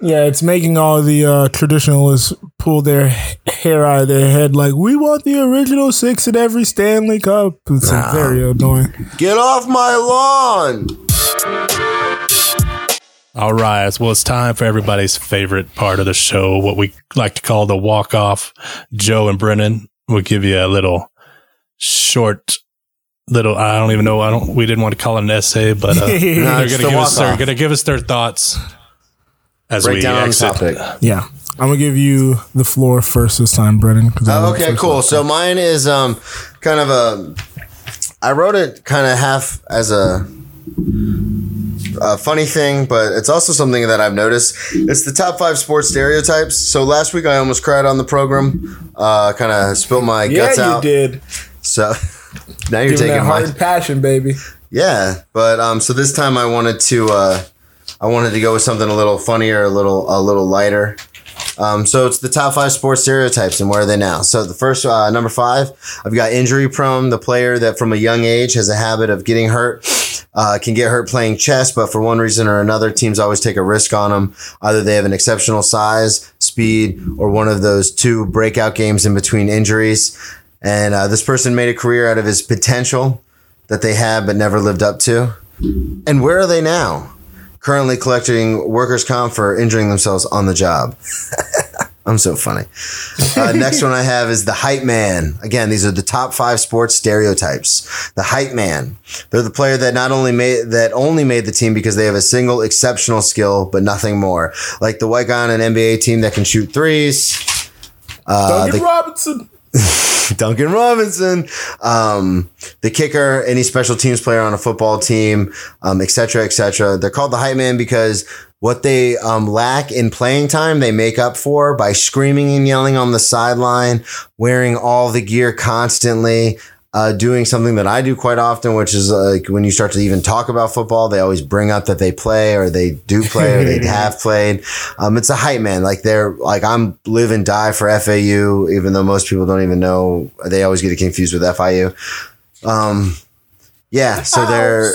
[SPEAKER 2] Yeah, it's making all the uh, traditionalists pull their hair out of their head like, we want the original six in every Stanley Cup. It's uh, very annoying.
[SPEAKER 3] Get off my lawn.
[SPEAKER 1] All right. Well, it's time for everybody's favorite part of the show, what we like to call the walk off. Joe and Brennan will give you a little short, little, I don't even know. I don't, we didn't want to call it an essay, but uh, they're going to
[SPEAKER 3] the
[SPEAKER 1] give us,
[SPEAKER 3] walk-off.
[SPEAKER 1] they're going to give us their thoughts as
[SPEAKER 3] Break
[SPEAKER 1] we
[SPEAKER 3] down on the
[SPEAKER 1] exit.
[SPEAKER 3] topic.
[SPEAKER 2] Yeah. I'm going to give you the floor first this time, Brennan. I
[SPEAKER 3] Oh, okay, cool.
[SPEAKER 2] last
[SPEAKER 3] So mine is um kind of a. I wrote it kind of half as a, a funny thing, but it's also something that I've noticed. It's the top five sports stereotypes. So last week I almost cried on the program. Uh, kind of spilled my
[SPEAKER 2] Yeah,
[SPEAKER 3] guts out.
[SPEAKER 2] Yeah, you did.
[SPEAKER 3] So [LAUGHS] now you're taking
[SPEAKER 2] that
[SPEAKER 3] my
[SPEAKER 2] passion, baby.
[SPEAKER 3] yeah, but um, so this time I wanted to uh, I wanted to go with something a little funnier, a little a little lighter. Um, so it's the top five sports stereotypes, and where are they now? So the first uh, number five, I've got injury prone, the player that from a young age has a habit of getting hurt, uh, can get hurt playing chess, but for one reason or another, teams always take a risk on them. Either they have an exceptional size, speed, or one of those two breakout games in between injuries. And uh, this person made a career out of his potential that they had but never lived up to. And where are they now? Currently collecting workers' comp for injuring themselves on the job. [LAUGHS] I'm so funny. Uh, [LAUGHS] next one I have is the hype man. Again, these are the top five sports stereotypes. The hype man. They're the player that not only made that only made the team because they have a single exceptional skill, but nothing more. Like the white guy on an NBA team that can shoot threes.
[SPEAKER 2] Uh, Duncan the, Robinson. [LAUGHS]
[SPEAKER 3] Duncan Robinson, um, the kicker, any special teams player on a football team, um, et cetera, et cetera. They're called the hype man because what they um, lack in playing time, they make up for by screaming and yelling on the sideline, wearing all the gear constantly, uh, doing something that I do quite often, which is like when you start to even talk about football, they always bring up that they play or they do play or they [LAUGHS] have played. Um, it's a hype man. Like they're like I'm live and die for FAU, even though most people don't even know. They always get it confused with FIU. Um, yeah, so they're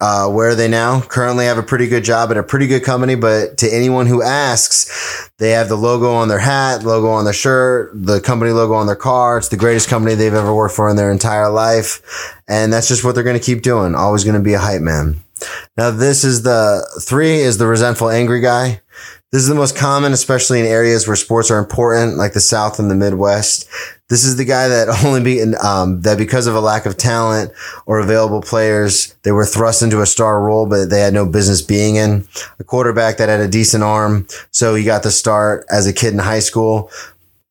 [SPEAKER 3] uh, where are they now? Currently have a pretty good job at a pretty good company, but to anyone who asks, they have the logo on their hat, logo on their shirt, the company logo on their car. It's the greatest company they've ever worked for in their entire life. And that's just what they're going to keep doing. Always going to be a hype man. Now, this is the three is the resentful, angry guy. This is the most common, especially in areas where sports are important, like the South and the Midwest. This is the guy that [LAUGHS] only be um, that because of a lack of talent or available players, they were thrust into a star role, but they had no business being in. A quarterback that had a decent arm, so he got the start as a kid in high school,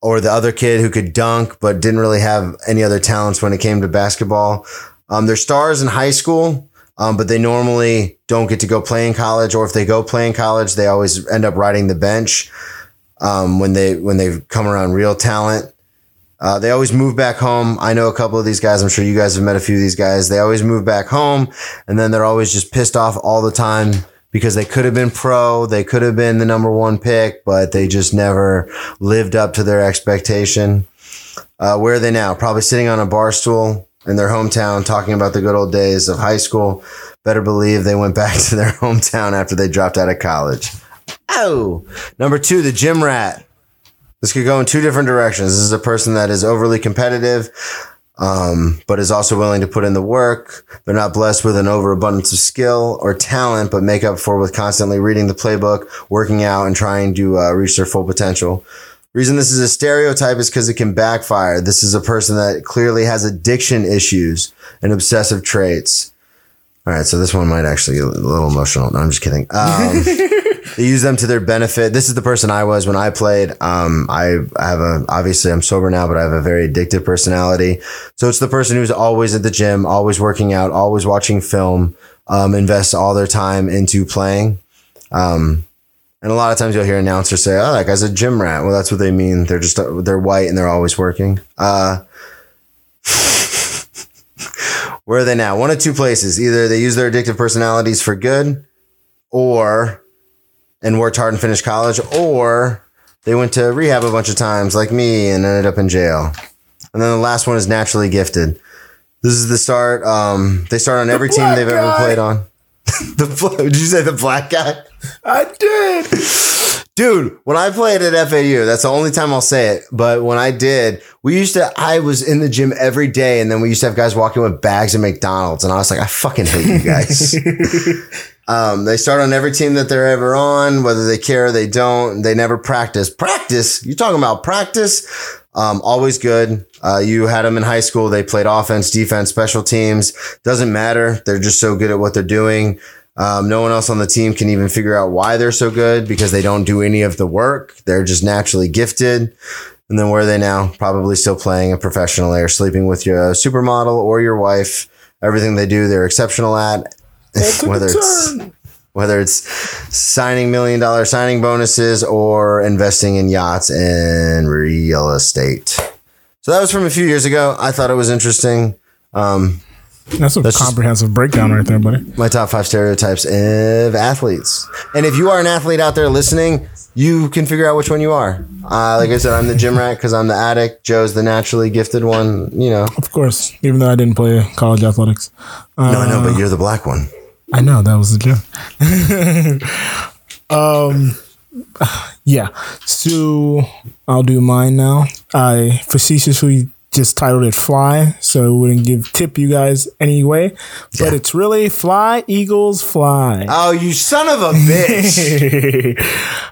[SPEAKER 3] or the other kid who could dunk but didn't really have any other talents when it came to basketball. Um, they're stars in high school, um, but they normally don't get to go play in college, or if they go play in college, they always end up riding the bench um, when they when they come around real talent. Uh, they always move back home. I know a couple of these guys. I'm sure you guys have met a few of these guys. They always move back home, and then they're always just pissed off all the time because they could have been pro, they could have been the number one pick, but they just never lived up to their expectation. Uh, where are they now? Probably sitting on a bar stool in their hometown talking about the good old days of high school. Better believe they went back [LAUGHS] to their hometown after they dropped out of college. Oh, number two, the gym rat. This could go in two different directions. This is a person that is overly competitive, um, but is also willing to put in the work. They're not blessed with an overabundance of skill or talent, but make up for with constantly reading the playbook, working out, and trying to uh, reach their full potential. Reason this is a stereotype is because it can backfire. This is a person that clearly has addiction issues and obsessive traits. All right, so this one might actually get a little emotional. No, I'm just kidding. Um, [LAUGHS] they use them to their benefit. This is the person I was when I played. Um, I, I have a obviously I'm sober now, but I have a very addictive personality. So it's the person who's always at the gym, always working out, always watching film, um, invests all their time into playing. Um, and a lot of times you'll hear announcers say, "Oh, that guy's a gym rat." Well, that's what they mean. They're just they're white and they're always working. Uh, [LAUGHS] where are they now? One of two places. Either they use their addictive personalities for good, or and worked hard and finished college, or they went to rehab a bunch of times, like me, and ended up in jail. And then the last one is naturally gifted. This is the start. Um, they start on every [LAUGHS] team they've ever played on. [LAUGHS] the did you say the black guy?
[SPEAKER 2] I did.
[SPEAKER 3] Dude, when I played at FAU, that's the only time I'll say it. But when I did, we used to, I was in the gym every day. And then we used to have guys walking with bags of McDonald's. And I was like, I fucking hate you guys. [LAUGHS] um, they start on every team that they're ever on, whether they care or they don't. They never practice. Practice? You talking about practice? Um, always good. Uh, you had them in high school. They played offense, defense, special teams. Doesn't matter. They're just so good at what they're doing. Um, no one else on the team can even figure out why they're so good because they don't do any of the work. They're just naturally gifted. And then where are they now? Probably still playing a professional or sleeping with your supermodel or your wife. Everything they do, they're exceptional at. [LAUGHS] whether it's whether it's signing million dollar signing bonuses or investing in yachts and real estate. So that was from a few years ago. I thought it was interesting. Um,
[SPEAKER 2] that's a That's comprehensive breakdown right there, buddy.
[SPEAKER 3] My top five stereotypes of athletes. And if you are an athlete out there listening, you can figure out which one you are. Uh, like I said, I'm the gym rat because I'm the addict. Joe's the naturally gifted one. You know,
[SPEAKER 2] of course. Even though I didn't play college athletics.
[SPEAKER 3] Uh, no, I know, but you're the black one.
[SPEAKER 2] I know that was the joke. [LAUGHS] um, yeah. So I'll do mine now. I facetiously just titled it Fly, so it wouldn't give tip you guys anyway. But it's really Fly Eagles Fly.
[SPEAKER 3] Oh, you son of a bitch!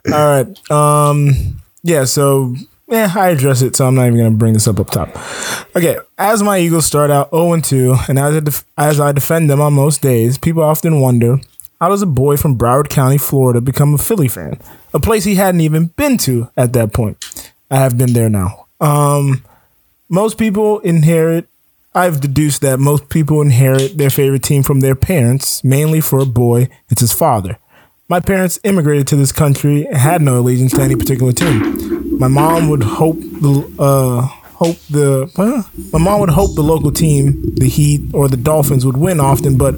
[SPEAKER 3] [LAUGHS]
[SPEAKER 2] All right. Um. Yeah. So yeah, I address it, so I'm not even gonna bring this up up top. Okay. As my Eagles start out 0 2, and as I def- as I defend them on most days, people often wonder how does a boy from Broward County, Florida, become a Philly fan? A place he hadn't even been to at that point. I have been there now. Um, most people inherit. I've deduced that most people inherit their favorite team from their parents. Mainly for a boy, it's his father. My parents immigrated to this country and had no allegiance to any particular team. My mom would hope the uh, hope the uh, my mom would hope the local team, the Heat or the Dolphins, would win often, but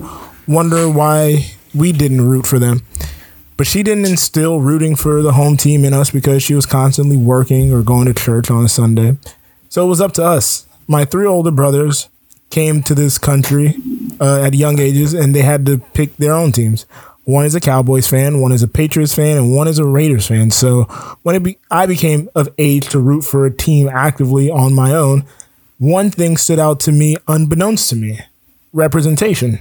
[SPEAKER 2] wonder why we didn't root for them. But she didn't instill rooting for the home team in us because she was constantly working or going to church on a Sunday. So it was up to us. My three older brothers came to this country uh, at young ages and they had to pick their own teams. One is a Cowboys fan, one is a Patriots fan, and one is a Raiders fan. So when be- I became of age to root for a team actively on my own, one thing stood out to me unbeknownst to me representation.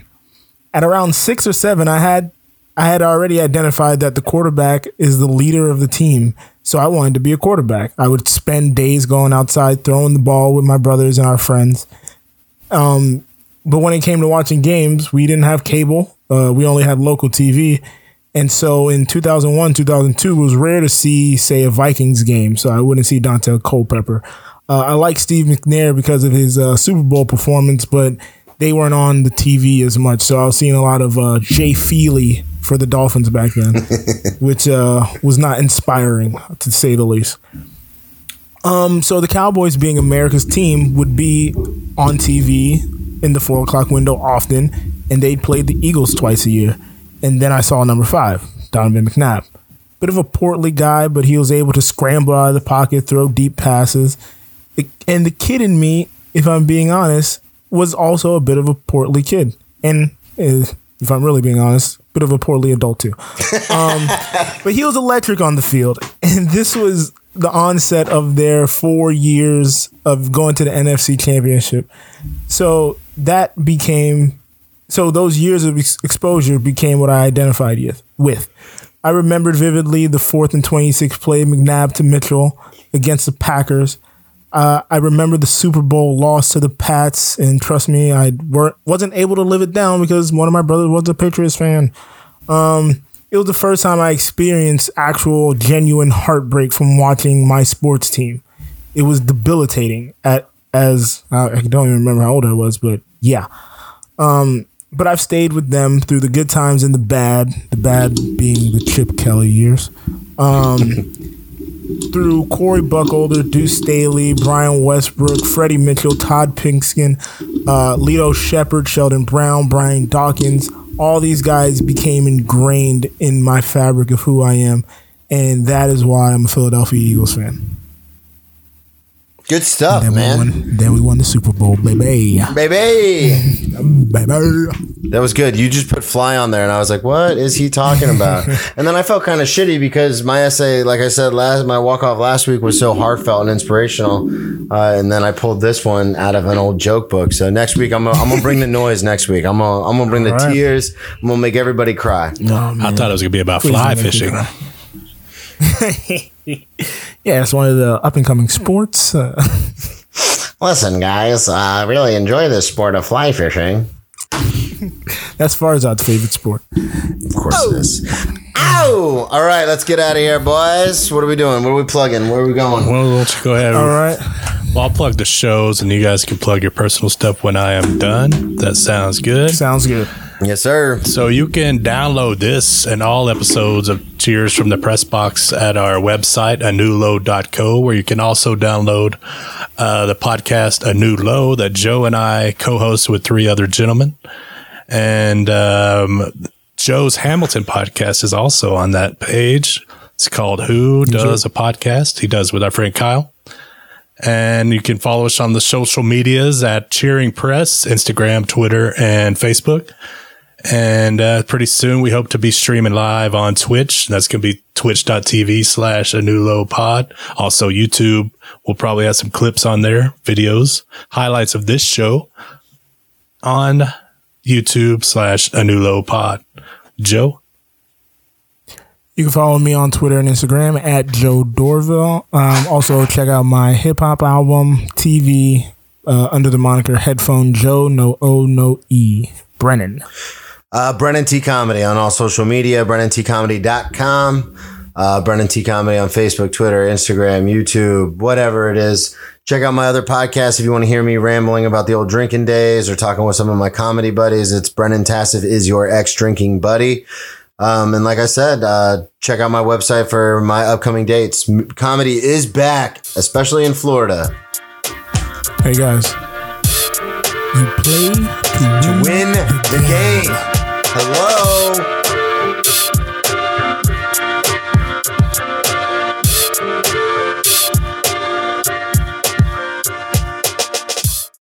[SPEAKER 2] At around six or seven, I had I had already identified that the quarterback is the leader of the team. So I wanted to be a quarterback. I would spend days going outside throwing the ball with my brothers and our friends. Um, but when it came to watching games, we didn't have cable. Uh, we only had local TV. And so in 2001, 2002, it was rare to see, say, a Vikings game. So I wouldn't see Daunte Culpepper. Uh, I like Steve McNair because of his uh, Super Bowl performance, but they weren't on the TV as much. So I was seeing a lot of uh, Jay Fiedler for the Dolphins back then, [LAUGHS] which uh, was not inspiring to say the least. Um, so the Cowboys, being America's team, would be on TV in the four o'clock window often, and they played the Eagles twice a year. And then I saw number five, Donovan McNabb. Bit of a portly guy, but he was able to scramble out of the pocket, throw deep passes. And the kid in me, if I'm being honest, was also a bit of a portly kid. And eh, if I'm really being honest, bit of a portly adult too. Um, [LAUGHS] but he was electric on the field. And this was the onset of their four years of going to the NFC championship. So that became, so those years of ex- exposure became what I identified with. I remembered vividly the fourth and 26 play McNabb to Mitchell against the Packers. Uh, I remember the Super Bowl loss to the Pats, and trust me, I wasn't able to live it down because one of my brothers was a Patriots fan. Um, it was the first time I experienced actual genuine heartbreak from watching my sports team. It was debilitating at as I don't even remember how old I was, but yeah. Um, but I've stayed with them through the good times and the bad. The bad being the Chip Kelly years. Um, [LAUGHS] through Correll Buckhalter, Deuce Staley, Brian Westbrook, Freddie Mitchell, Todd Pinkston, uh, Lito Sheppard, Sheldon Brown, Brian Dawkins, all these guys became ingrained in my fabric of who I am, and that is why I'm a Philadelphia Eagles fan.
[SPEAKER 3] Good stuff,
[SPEAKER 2] then
[SPEAKER 3] man.
[SPEAKER 2] We won, then we won the Super Bowl, baby.
[SPEAKER 3] Baby. [LAUGHS]
[SPEAKER 2] baby.
[SPEAKER 3] That was good. You just put fly on there, and I was like, "What is he talking about?" [LAUGHS] and then I felt kind of shitty because my essay, like I said last, my walk off last week was so heartfelt and inspirational, uh, and then I pulled this one out of an old joke book. So next week, I'm gonna, I'm gonna bring the noise. Next week, I'm gonna I'm gonna bring the
[SPEAKER 2] All right.
[SPEAKER 3] tears. I'm gonna make everybody cry.
[SPEAKER 2] Oh,
[SPEAKER 1] I thought it was going to be about
[SPEAKER 2] Please
[SPEAKER 1] fly
[SPEAKER 2] don't make me
[SPEAKER 1] fishing.
[SPEAKER 2] cry. [LAUGHS] yeah, it's one of the up and coming sports. Uh, [LAUGHS]
[SPEAKER 3] Listen, guys, I really enjoy this sport of fly fishing. [LAUGHS]
[SPEAKER 2] that's Farzad's favorite sport.
[SPEAKER 3] Of course it is. Ow! All right, let's get out of here, boys. What are we doing? What are we plugging? Where are we going?
[SPEAKER 1] Well, why don't go ahead?
[SPEAKER 2] All right.
[SPEAKER 1] Well, I'll plug the shows, and you guys can plug your personal stuff when I am done. That sounds good.
[SPEAKER 2] Sounds good.
[SPEAKER 3] Yes, sir.
[SPEAKER 1] So you can download this and all episodes of Cheers from the Press Box at our website, anewlow.co, where you can also download uh, the podcast A New Low that Joe and I co-host with three other gentlemen. And um, Joe's Hamilton podcast is also on that page. It's called Who Does a Podcast? He does with our friend Kyle. And you can follow us on the social medias at Cheering Press, Instagram, Twitter, and Facebook. And uh, pretty soon, we hope to be streaming live on Twitch. That's going to be twitch.tv slash a new low pod. Also, YouTube. We'll probably have some clips on there, videos, highlights of this show on YouTube slash a new low pod. Joe?
[SPEAKER 2] You can follow me on Twitter and Instagram at Joe Dorville. Um, also, check out my hip hop album, TV, uh, under the moniker Headphone Joe, no O, no E. Brennan.
[SPEAKER 3] Uh, Brennan T Comedy on all social media, BrennanTComedy.com, uh, Brennan T Comedy on Facebook, Twitter, Instagram, YouTube, whatever it is. Check out my other podcast if you want to hear me rambling about the old drinking days or talking with some of my comedy buddies. It's Brennan Tassif is your ex drinking buddy. Um, and like I said, uh, check out my website for my upcoming dates. Comedy is back, especially in Florida.
[SPEAKER 2] Hey guys, you play to,
[SPEAKER 3] To win the game. Hello.